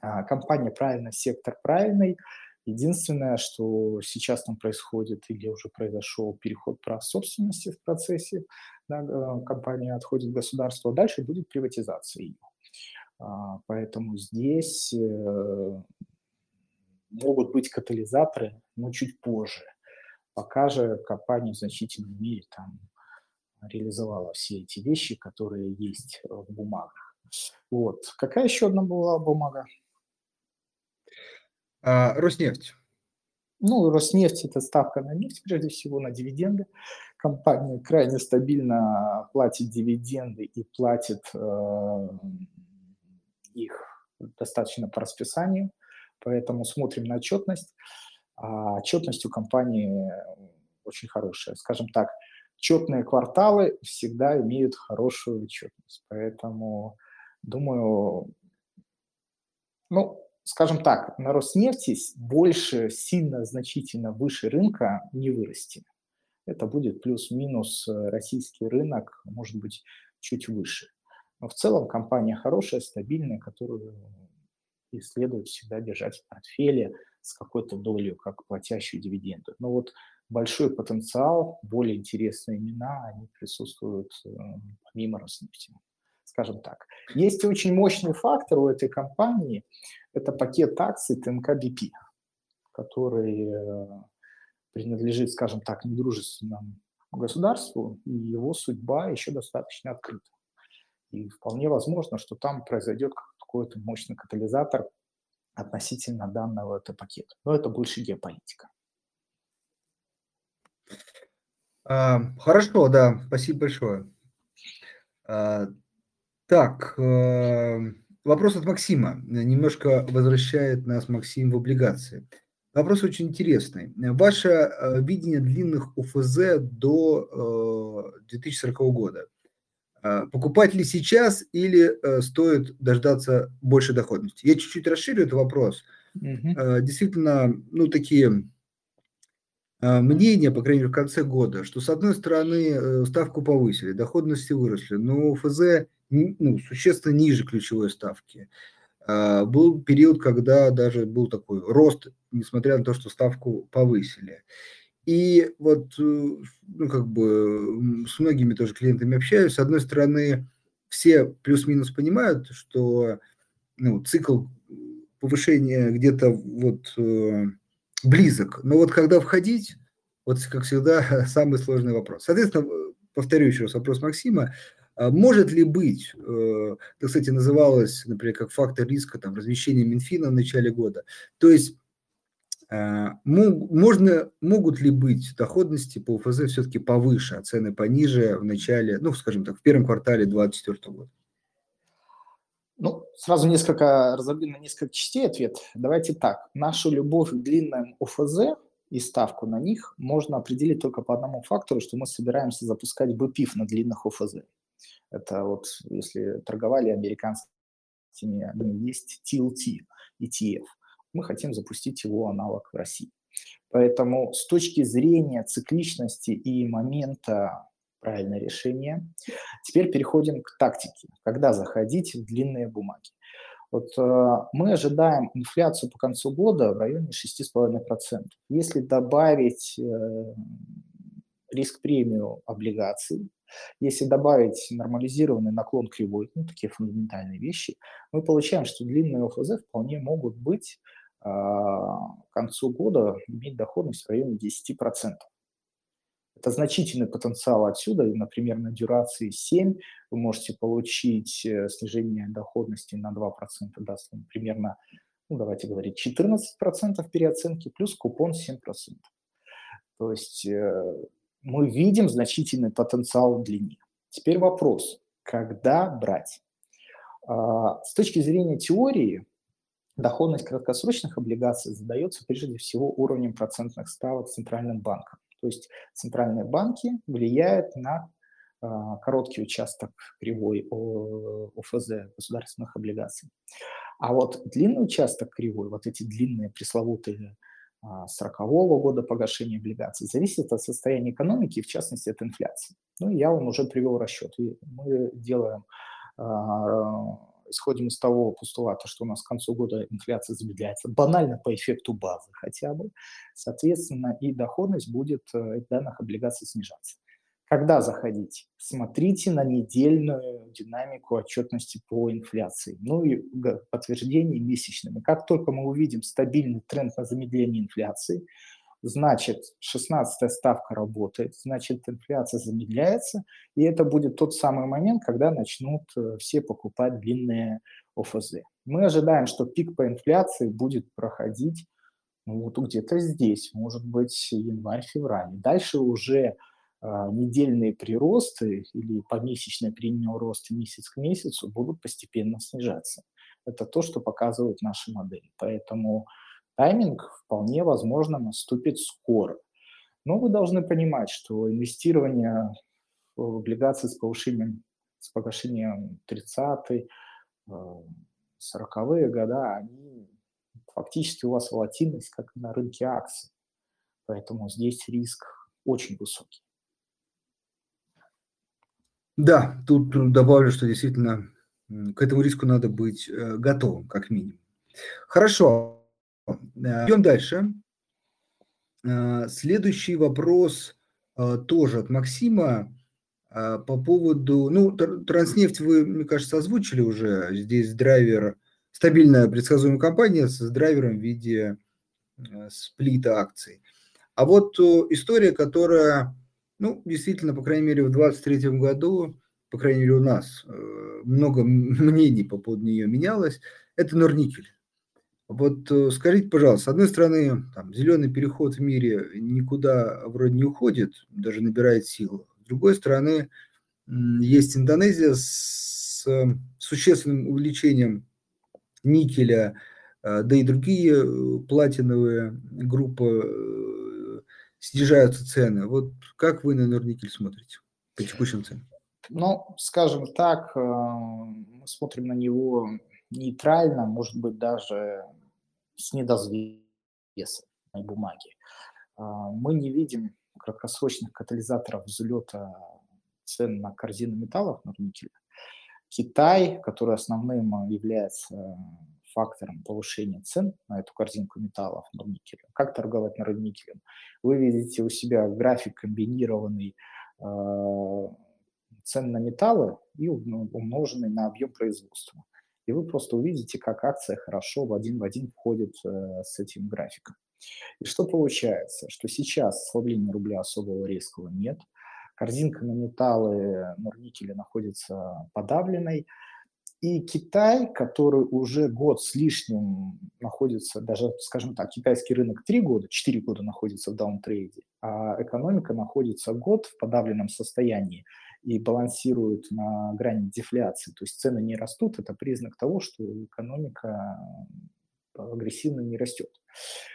Компания правильная, сектор правильный. Единственное, что сейчас там происходит или уже произошел переход прав собственности в процессе, да, компания отходит в государство, а дальше будет приватизация ее. А, поэтому здесь э, могут быть катализаторы, но чуть позже. Пока же компания в значительной мере там реализовала все эти вещи, которые есть в бумагах. Вот. Какая еще одна была бумага? А, Роснефть. Ну, Роснефть – это ставка на нефть, прежде всего, на дивиденды. Компания крайне стабильно платит дивиденды и платит э, их достаточно по расписанию, поэтому смотрим на отчетность. А отчетность у компании очень хорошая. Скажем так, четные кварталы всегда имеют хорошую отчетность, поэтому думаю, ну, скажем так, на Роснефти больше, сильно, значительно выше рынка не вырасти. Это будет плюс-минус российский рынок, может быть, чуть выше. Но в целом компания хорошая, стабильная, которую и следует всегда держать в портфеле с какой-то долей, как платящую дивиденды. Но вот большой потенциал, более интересные имена, они присутствуют э, помимо Роснефти, скажем так. Есть очень мощный фактор у этой компании, это пакет акций ТНК БП, который э, принадлежит, скажем так, недружественному государству, и его судьба еще достаточно открыта. И вполне возможно, что там произойдет какой-то мощный катализатор относительно данного этого пакета. Но это больше геополитика. А, хорошо, да, спасибо большое. А, так, э, вопрос от Максима. Немножко возвращает нас Максим в облигации. Вопрос очень интересный. Ваше э, видение длинных УФЗ до 2040 э, года. А, покупать ли сейчас или э, стоит дождаться большей доходности? Я чуть-чуть расширю этот вопрос. Угу. Действительно, ну, такие мнения, по крайней мере, в конце года, что, с одной стороны, ставку повысили, доходности выросли, но ФЗ ну, существенно ниже ключевой ставки. А, был период, когда даже был такой рост, несмотря на то, что ставку повысили. И вот, э, ну, как бы, с многими тоже клиентами общаюсь. С одной стороны, все плюс-минус понимают, что ну, цикл повышения где-то вот э, близок. Но вот когда входить, вот, как всегда, самый сложный вопрос. Соответственно, повторю еще раз вопрос Максима. А может ли быть, э, это, кстати, называлось, например, как фактор риска там, размещения Минфина в начале года, то есть можно, могут ли быть доходности по УФЗ все-таки повыше, а цены пониже в начале, ну, скажем так, в первом квартале 2024 года? Ну, сразу несколько, разобью на несколько частей ответ. Давайте так. Нашу любовь к длинным УФЗ и ставку на них можно определить только по одному фактору, что мы собираемся запускать БПИФ на длинных УФЗ. Это вот если торговали американскими, есть TLT, ETF. Мы хотим запустить его аналог в России. Поэтому с точки зрения цикличности и момента правильное решение. Теперь переходим к тактике, когда заходить в длинные бумаги. Вот э, мы ожидаем инфляцию по концу года в районе 6,5%. Если добавить э, риск-премию облигаций, если добавить нормализированный наклон кривой, ну, такие фундаментальные вещи, мы получаем, что длинные ОФЗ вполне могут быть к концу года иметь доходность в районе 10%. Это значительный потенциал отсюда. Например, на дюрации 7 вы можете получить э, снижение доходности на 2%, даст вам примерно, ну, давайте говорить, 14% переоценки плюс купон 7%. То есть э, мы видим значительный потенциал в длине. Теперь вопрос, когда брать? А, с точки зрения теории, доходность краткосрочных облигаций задается прежде всего уровнем процентных ставок Центральным банком. То есть центральные банки влияют на а, короткий участок кривой ОФЗ государственных облигаций. А вот длинный участок кривой, вот эти длинные пресловутые 40 -го года погашения облигаций зависит от состояния экономики, в частности от инфляции. Ну, я вам уже привел расчет. Мы делаем, а, исходим из того постулата, что у нас к концу года инфляция замедляется, банально по эффекту базы хотя бы. Соответственно, и доходность будет э, данных облигаций снижаться. Когда заходить? Смотрите на недельную динамику отчетности по инфляции. Ну и подтверждение месячными. Как только мы увидим стабильный тренд на замедление инфляции, значит 16 ставка работает, значит инфляция замедляется, и это будет тот самый момент, когда начнут э, все покупать длинные ОФЗ. Мы ожидаем, что пик по инфляции будет проходить ну, вот где-то здесь, может быть, январь-февраль. Дальше уже а, недельные приросты или помесячные премиум роста месяц к месяцу будут постепенно снижаться. Это то, что показывает наша модель. Поэтому тайминг вполне возможно наступит скоро. Но вы должны понимать, что инвестирование в облигации с повышением, с погашением 30-е, 40-е года, они фактически у вас волатильность, как на рынке акций. Поэтому здесь риск очень высокий. Да, тут добавлю, что действительно к этому риску надо быть э, готовым, как минимум. Хорошо. Идем дальше. Следующий вопрос тоже от Максима по поводу, ну, Транснефть вы, мне кажется, озвучили уже. Здесь драйвер, стабильная предсказуемая компания с драйвером в виде сплита акций. А вот история, которая, ну, действительно, по крайней мере, в 2023 году, по крайней мере, у нас много мнений по поводу нее менялось, это Норникель. Вот э, скажите, пожалуйста, с одной стороны, там, зеленый переход в мире никуда вроде не уходит, даже набирает силу. С другой стороны, есть Индонезия с существенным увеличением никеля, э, да и другие э, платиновые группы снижаются цены. Вот как вы на Норникель смотрите по текущим ценам? Ну, скажем так, мы смотрим на него нейтрально, может быть, даже с недозвесом бумаги. А, мы не видим краткосрочных катализаторов взлета цен на корзину металлов на никеле. Китай, который основным является фактором повышения цен на эту корзинку металлов на никеле. Как торговать на никелем? Вы видите у себя график комбинированный э, цен на металлы и умноженный на объем производства и вы просто увидите, как акция хорошо в один в один входит э, с этим графиком. И что получается? Что сейчас ослабления рубля особого резкого нет, корзинка на металлы Норникеля находится подавленной, и Китай, который уже год с лишним находится, даже, скажем так, китайский рынок 3 года, 4 года находится в даунтрейде, а экономика находится год в подавленном состоянии и балансируют на грани дефляции, то есть цены не растут, это признак того, что экономика агрессивно не растет.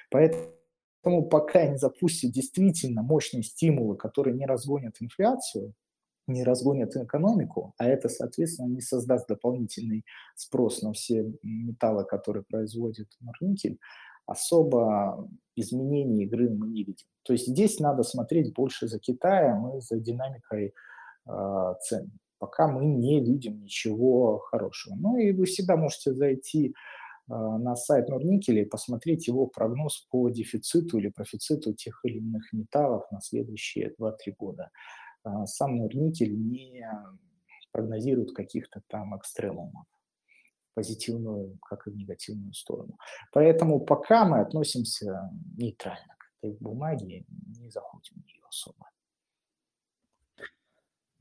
Поэтому пока не запустят действительно мощные стимулы, которые не разгонят инфляцию, не разгонят экономику, а это, соответственно, не создаст дополнительный спрос на все металлы, которые производит Норникель, особо изменений игры мы не видим. То есть здесь надо смотреть больше за Китаем и за динамикой цен. Пока мы не видим ничего хорошего. Ну и вы всегда можете зайти а, на сайт Норникеля и посмотреть его прогноз по дефициту или профициту тех или иных металлов на следующие 2-3 года. А, сам Норникель не прогнозирует каких-то там экстремумов позитивную, как и в негативную сторону. Поэтому пока мы относимся нейтрально к этой бумаге, не заходим в нее особо.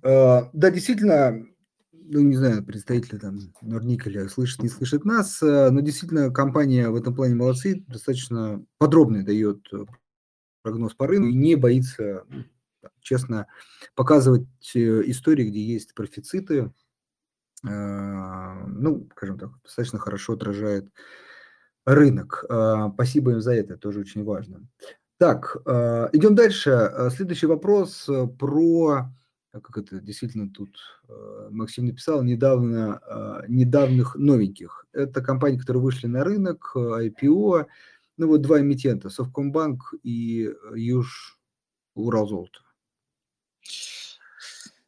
А, да, действительно, ну, не знаю, представители там Норникеля слышат, не слышат нас, а, но действительно компания в этом плане молодцы, достаточно подробный дает э, прогноз по рынку и не боится, ну, честно, показывать э, истории, где есть профициты, ну, скажем так, достаточно хорошо отражает рынок. Спасибо им за это, тоже очень важно. Так, идем дальше. Следующий вопрос э, про как это действительно тут э, Максим написал, недавно, э, недавних новеньких. Это компании, которые вышли на рынок, IPO, ну вот два эмитента, Совкомбанк и Юж Уралзолото.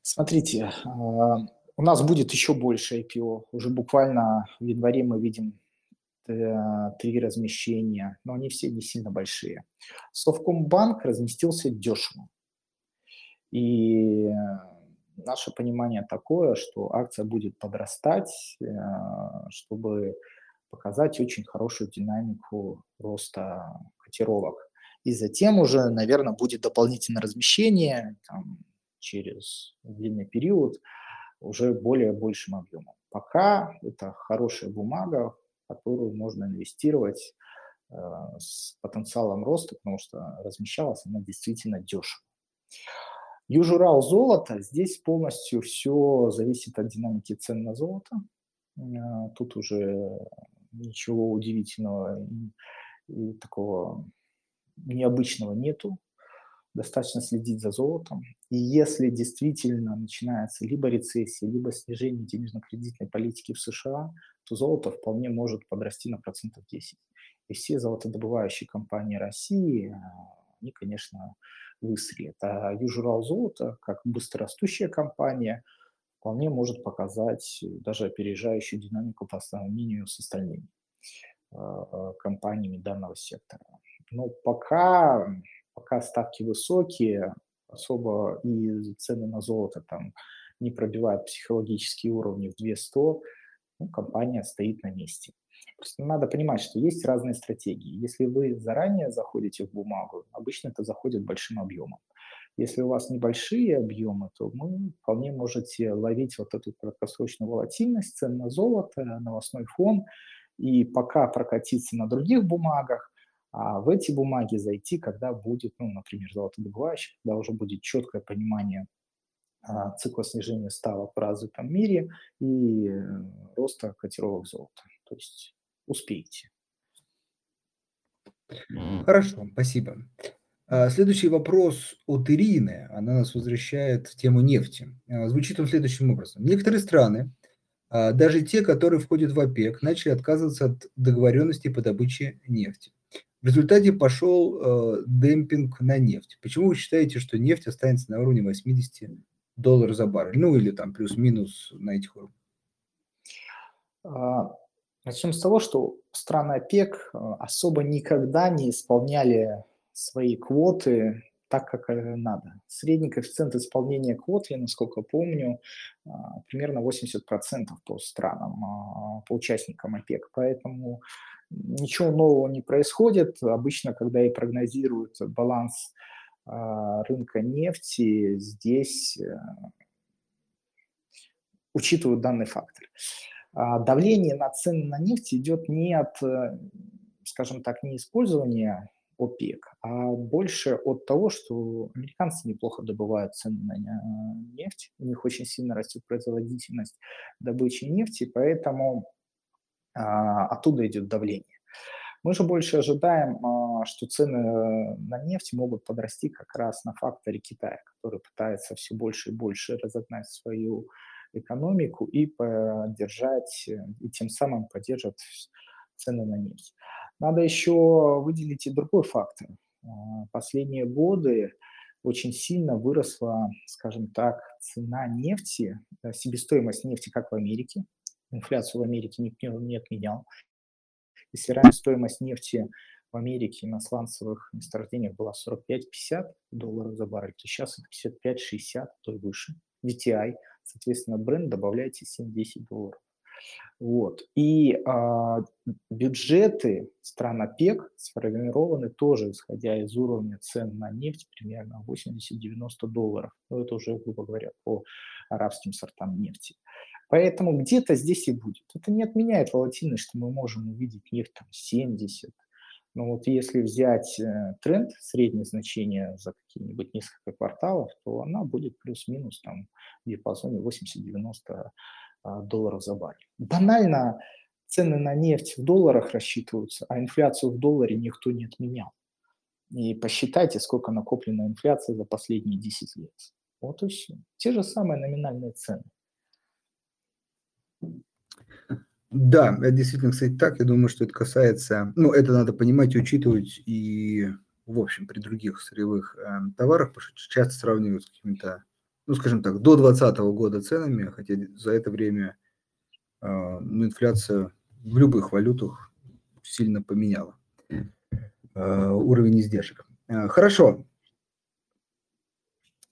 Смотрите, у нас будет еще больше IPO. Уже буквально в январе мы видим три размещения, но они все не сильно большие. Совкомбанк разместился дешево. И э, наше понимание такое, что акция будет подрастать, э, чтобы показать очень хорошую динамику роста котировок. И затем уже, наверное, будет дополнительное размещение там, через длинный период уже более большим объемом. Пока это хорошая бумага, в которую можно инвестировать э, с потенциалом роста, потому что размещалась она действительно дешево. Южурал золото, здесь полностью все зависит от динамики цен на золото. А, тут уже ничего удивительного и, такого необычного нету. Достаточно следить за золотом. И если действительно начинается либо рецессия, либо снижение денежно-кредитной политики в США, то золото вполне может подрасти на процентов 10. И все золотодобывающие компании России, а, они, конечно, выстрелит. А Южурал Золото, как быстрорастущая компания, вполне может показать даже опережающую динамику по сравнению с остальными. компаниями данного сектора. Но пока, пока ставки высокие, особо и цены на золото там не пробивают психологические уровни в 200, ну, компания стоит на месте. Просто надо понимать, что есть разные стратегии. Если вы заранее заходите в бумагу, обычно это заходит большим объемом. Если у вас небольшие объемы, то вы вполне можете ловить вот эту краткосрочную волатильность цен на золото, новостной фон, и пока прокатиться на других бумагах, а в эти бумаги зайти, когда будет, ну, например, золотодобывающий, когда уже будет четкое понимание а, цикла снижения ставок в развитом мире и э, роста котировок золота. То есть успеете. Хорошо, спасибо. А, следующий вопрос от Ирины. Она нас возвращает в тему нефти. А, звучит он следующим образом. Некоторые страны, даже те, которые входят в ОПЕК, начали отказываться от договоренности по добыче нефти. В результате пошел демпинг на нефть. Почему вы считаете, что нефть останется на уровне 80 долларов за баррель? Ну или там плюс-минус на этих уровнях? Начнем с того, что страны ОПЕК э, особо никогда не исполняли свои квоты так, как э, надо. Средний коэффициент исполнения квот, я насколько помню, а, примерно 80% по странам, по участникам ОПЕК. Поэтому ничего нового не происходит. Обычно, когда и прогнозируют баланс рынка нефти, здесь э, учитывают данный фактор. А, давление на цены на нефть идет не от, э, скажем так, не использования ОПЕК, а больше от того, что американцы неплохо добывают цены на э, нефть, у них очень сильно растет производительность добычи нефти, поэтому а, оттуда идет давление. Мы же больше ожидаем, а, что цены на нефть могут подрасти как раз на факторе Китая, который пытается все больше и больше разогнать свою экономику и поддержать, э, и тем самым поддерживать цены на нефть. Надо еще выделить и другой фактор. А, последние годы очень сильно выросла, скажем так, цена нефти, э, себестоимость нефти, как в Америке. Инфляцию в Америке никто не отменял. Если раньше стоимость нефти в Америке на сланцевых месторождениях была 45-50 долларов за баррель, то сейчас это 55-60, то и выше. VTI соответственно, бренд добавляете 7-10 долларов. Вот. И а, бюджеты стран ОПЕК сформированы тоже, исходя из уровня цен на нефть, примерно 80-90 долларов. Но это уже, грубо говоря, по арабским сортам нефти. Поэтому где-то здесь и будет. Это не отменяет волатильность, что мы можем увидеть нефть там 70, но вот если взять э, тренд, среднее значение за какие-нибудь несколько кварталов, то она будет плюс-минус там диапазоне 80-90 а, долларов за баррель. Банально цены на нефть в долларах рассчитываются, а инфляцию в долларе никто не отменял. И посчитайте, сколько накоплена инфляция за последние 10 лет. Вот и все. Те же самые номинальные цены. Да, это действительно, кстати, так. Я думаю, что это касается, ну, это надо понимать и учитывать и, в общем, при других сырьевых э, товарах, потому что часто сравнивают с какими-то, ну, скажем так, до 2020 года ценами, хотя за это время э, ну, инфляция в любых валютах сильно поменяла э, уровень издержек. Э, хорошо.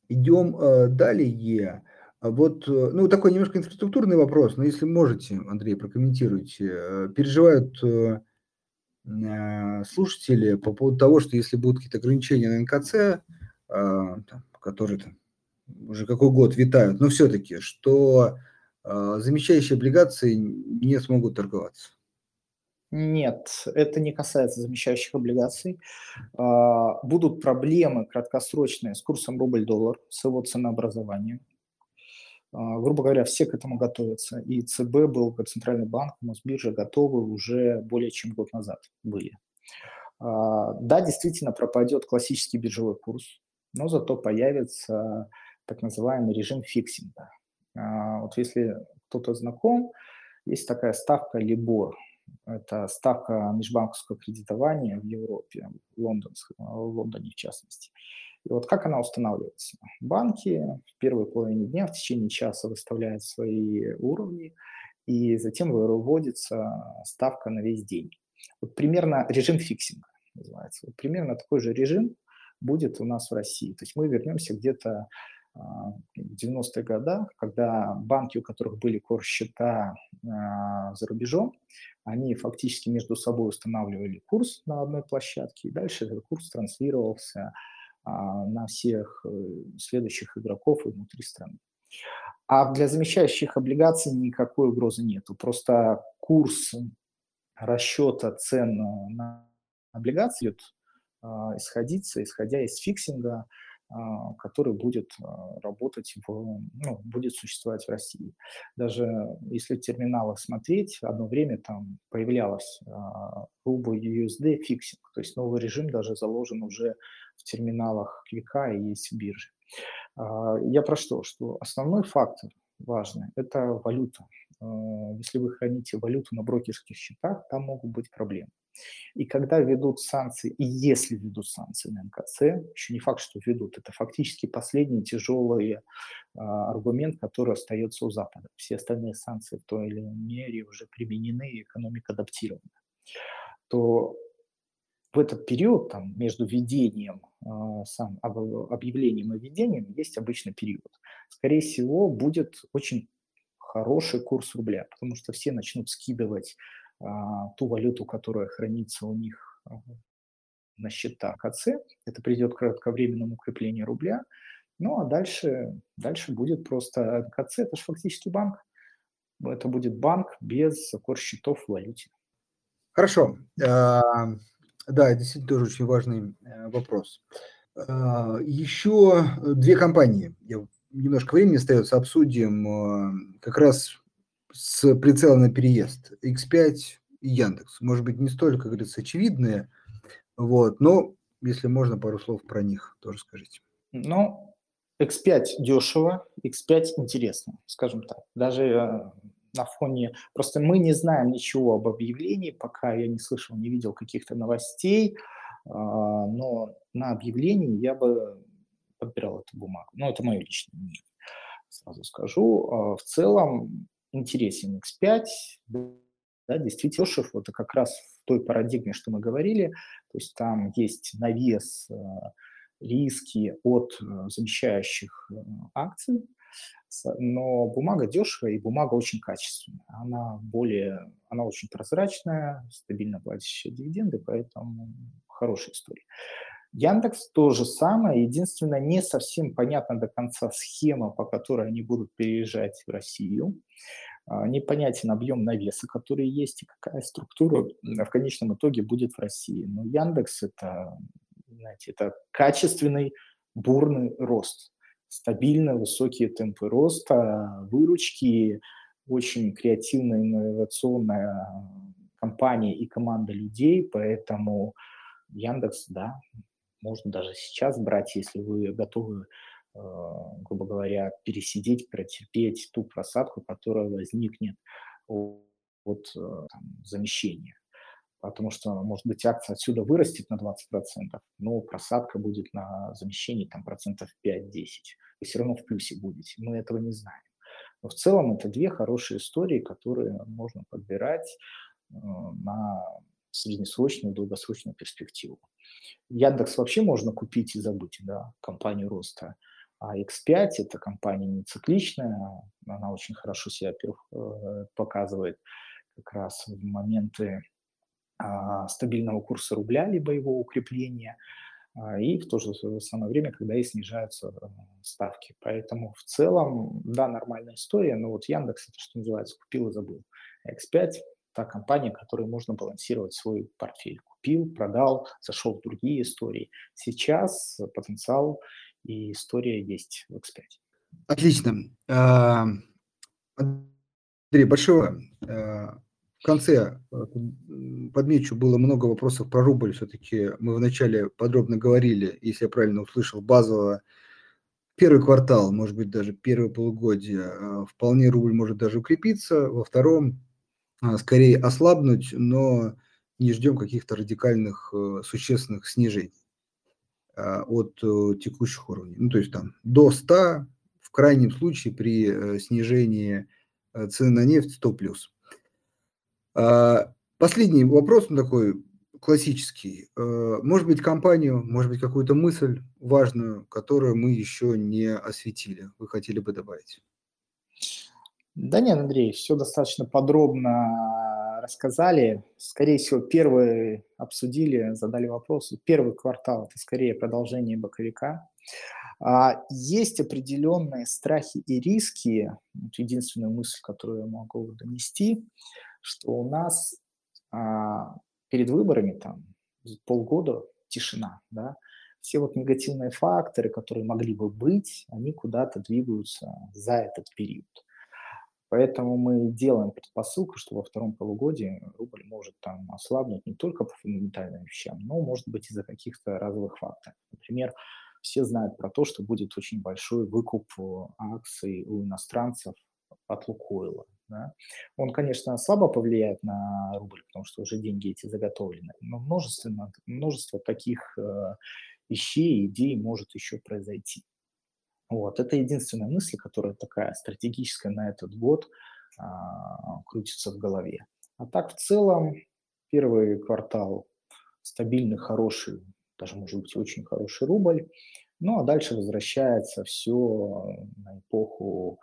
Идем далее. А вот, э, ну, такой немножко инфраструктурный вопрос, но если можете, Андрей, прокомментируйте. Э, переживают э, слушатели по поводу того, что если будут какие-то ограничения на НКЦ, которые там уже какой год витают, но все-таки, что замещающие облигации не смогут торговаться. Нет, это не касается замещающих облигаций. А, будут проблемы краткосрочные с курсом рубль-доллар, с его ценообразованием. А, грубо говоря, все к этому готовятся. И ЦБ был, как центральный банк, Мосбиржа готовы уже более чем год назад были. А, да, действительно пропадет классический биржевой курс, но зато появится так называемый режим фиксинга. А, вот если кто-то знаком, есть такая ставка Libor. Это ставка межбанковского кредитования в Европе, в, в Лондоне в частности. И вот как она устанавливается? Банки в первой половине дня в течение часа выставляют свои уровни, и затем выводится ставка на весь день. Вот примерно режим фиксинга называется. Вот примерно такой же режим будет у нас в России. То есть мы вернемся где-то в 90-х годах, когда банки, у которых были курс-счета а, за рубежом, они фактически между собой устанавливали курс на одной площадке, и дальше этот курс транслировался а, на всех э, следующих игроков внутри страны. А для замещающих облигаций никакой угрозы нету. Просто курс расчета цен на облигации будет исходиться, исходя из фиксинга, а, который будет а, работать, в, ну, будет существовать в России. Даже если в смотреть, одно время там появлялось рубль USD фиксинг, то есть новый режим даже заложен уже в терминалах QUIK а и есть в бирже. А, я про что? Что основной фактор важный – это валюта. Если вы храните валюту на брокерских счетах, там могут быть проблемы. И когда введут санкции, и если введут санкции на НКЦ, еще не факт, что введут, это фактически последний тяжелый э, аргумент, который остается у Запада. Все остальные санкции в той или иной мере уже применены, и экономика адаптирована. То в этот период там, между введением, э, сам, об, объявлением и введением есть обычный период. Скорее всего, будет очень хороший курс рубля, потому что все начнут скидывать а, ту валюту, которая хранится у них а, на счетах АЦ. Это придет к кратковременному укреплению рубля. Ну а дальше, дальше будет просто КЦ, это же фактически банк. Это будет банк без счетов в валюте. Хорошо. А, да, действительно тоже очень важный э, вопрос. Еще две компании. Немножко времени остается, обсудим как раз с прицелом на переезд. X5 и Яндекс. Может быть, не столько, как говорится, очевидные, вот, но если можно, пару слов про них тоже скажите. Ну, X5 дешево, X5 интересно, скажем так. Даже э, на фоне... Просто мы не знаем ничего об объявлении, пока я не слышал, не видел каких-то новостей, э, но на объявлении я бы подбирал эту бумагу. Ну, это мое личное мнение, сразу скажу. Э, в целом, интересен X5, да, действительно, дешев, это как раз в той парадигме, что мы говорили, то есть там есть навес, э, риски от э, замещающих э, акций, но бумага дешевая и бумага очень качественная. Она более, она очень прозрачная, стабильно платящая дивиденды, поэтому хорошая история. Яндекс то же самое, единственное, не совсем понятна до конца схема, по которой они будут переезжать в Россию. А, непонятен объем навеса, который есть, и какая структура в конечном итоге будет в России. Но Яндекс это, знаете, это качественный бурный рост, стабильно высокие темпы роста, выручки, очень креативная, инновационная компания и команда людей, поэтому Яндекс, да, можно даже сейчас брать, если вы готовы, э, грубо говоря, пересидеть, протерпеть ту просадку, которая возникнет от э, там, замещения. Потому что, может быть, акция отсюда вырастет на 20%, но просадка будет на замещении там, процентов 5-10. Вы все равно в плюсе будете. Мы этого не знаем. Но в целом это две хорошие истории, которые можно подбирать э, на среднесрочную, долгосрочную перспективу. Яндекс вообще можно купить и забыть, да, компанию роста. А X5 – это компания не цикличная, она очень хорошо себя э, показывает как раз в моменты а, стабильного курса рубля, либо его укрепления, а, и в то же самое время, когда и снижаются э, ставки. Поэтому в целом, да, нормальная история, но вот Яндекс, это что называется, купил и забыл. X5 – та компания, которой можно балансировать свой портфель купил, продал, зашел в другие истории. Сейчас потенциал и история есть в X5. Отлично. А, Андрей, большое. А, в конце э, подмечу, было много вопросов про рубль. Все-таки мы вначале подробно говорили, если я правильно услышал, базово первый квартал, может быть, даже первое полугодие, а, вполне рубль может даже укрепиться, во втором скорее ослабнуть, но не ждем каких-то радикальных, э, существенных снижений а, от э, текущих уровней. Ну, то есть там до 100, в крайнем случае при э, снижении цены на нефть 100 плюс. А, Последний вопрос, он такой классический. Может быть, компанию, может быть, какую-то мысль важную, которую мы еще не осветили, вы хотели бы добавить? Да нет, Андрей, все достаточно подробно рассказали. Скорее всего, первые обсудили, задали вопросы. Первый квартал– это скорее продолжение боковика. А, есть определенные страхи и риски. Единственная мысль, которую я могу донести, что у нас а, перед выборами там полгода тишина, да, все вот негативные факторы, которые могли бы быть, они куда-то двигаются за этот период. Поэтому мы делаем предпосылку, что во втором полугодии рубль может там ослабнуть не только по фундаментальным вещам, но, может быть, из-за каких-то разовых факторов. Например, все знают про то, что будет очень большой выкуп акций у иностранцев от Лукойла. Да? Он, конечно, слабо повлияет на рубль, потому что уже деньги эти заготовлены, но множество, множество таких э, вещей, идей может еще произойти. Вот, это единственная мысль, которая такая стратегическая на этот год а, крутится в голове. А так в целом первый квартал стабильный, хороший, даже может быть очень хороший рубль. Ну а дальше возвращается все на эпоху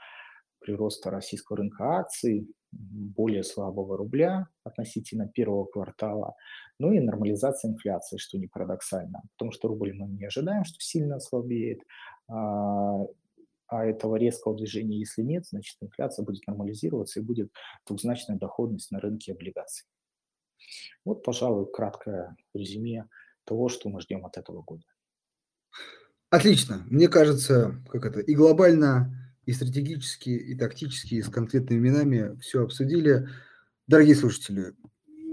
прироста российского рынка акций, более слабого рубля относительно первого квартала, ну и нормализация инфляции, что не парадоксально, потому что рубль мы не ожидаем, что сильно ослабеет, а, а этого резкого движения, если нет, значит инфляция будет нормализироваться и будет двухзначная доходность на рынке облигаций. Вот, пожалуй, краткое резюме того, что мы ждем от этого года. Отлично. Мне кажется, как это, и глобально и стратегически, и тактически, и с конкретными именами все обсудили. Дорогие слушатели,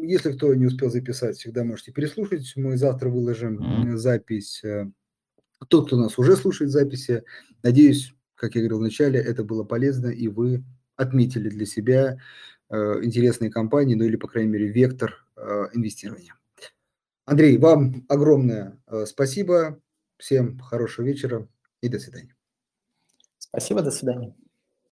если кто не успел записать, всегда можете переслушать. Мы завтра выложим запись. Э, тот, кто нас уже слушает записи, надеюсь, как я говорил в начале, это было полезно, и вы отметили для себя э, интересные компании, ну или, по крайней мере, вектор э, инвестирования. Андрей, вам огромное спасибо. Всем хорошего вечера и до свидания. Спасибо, до свидания.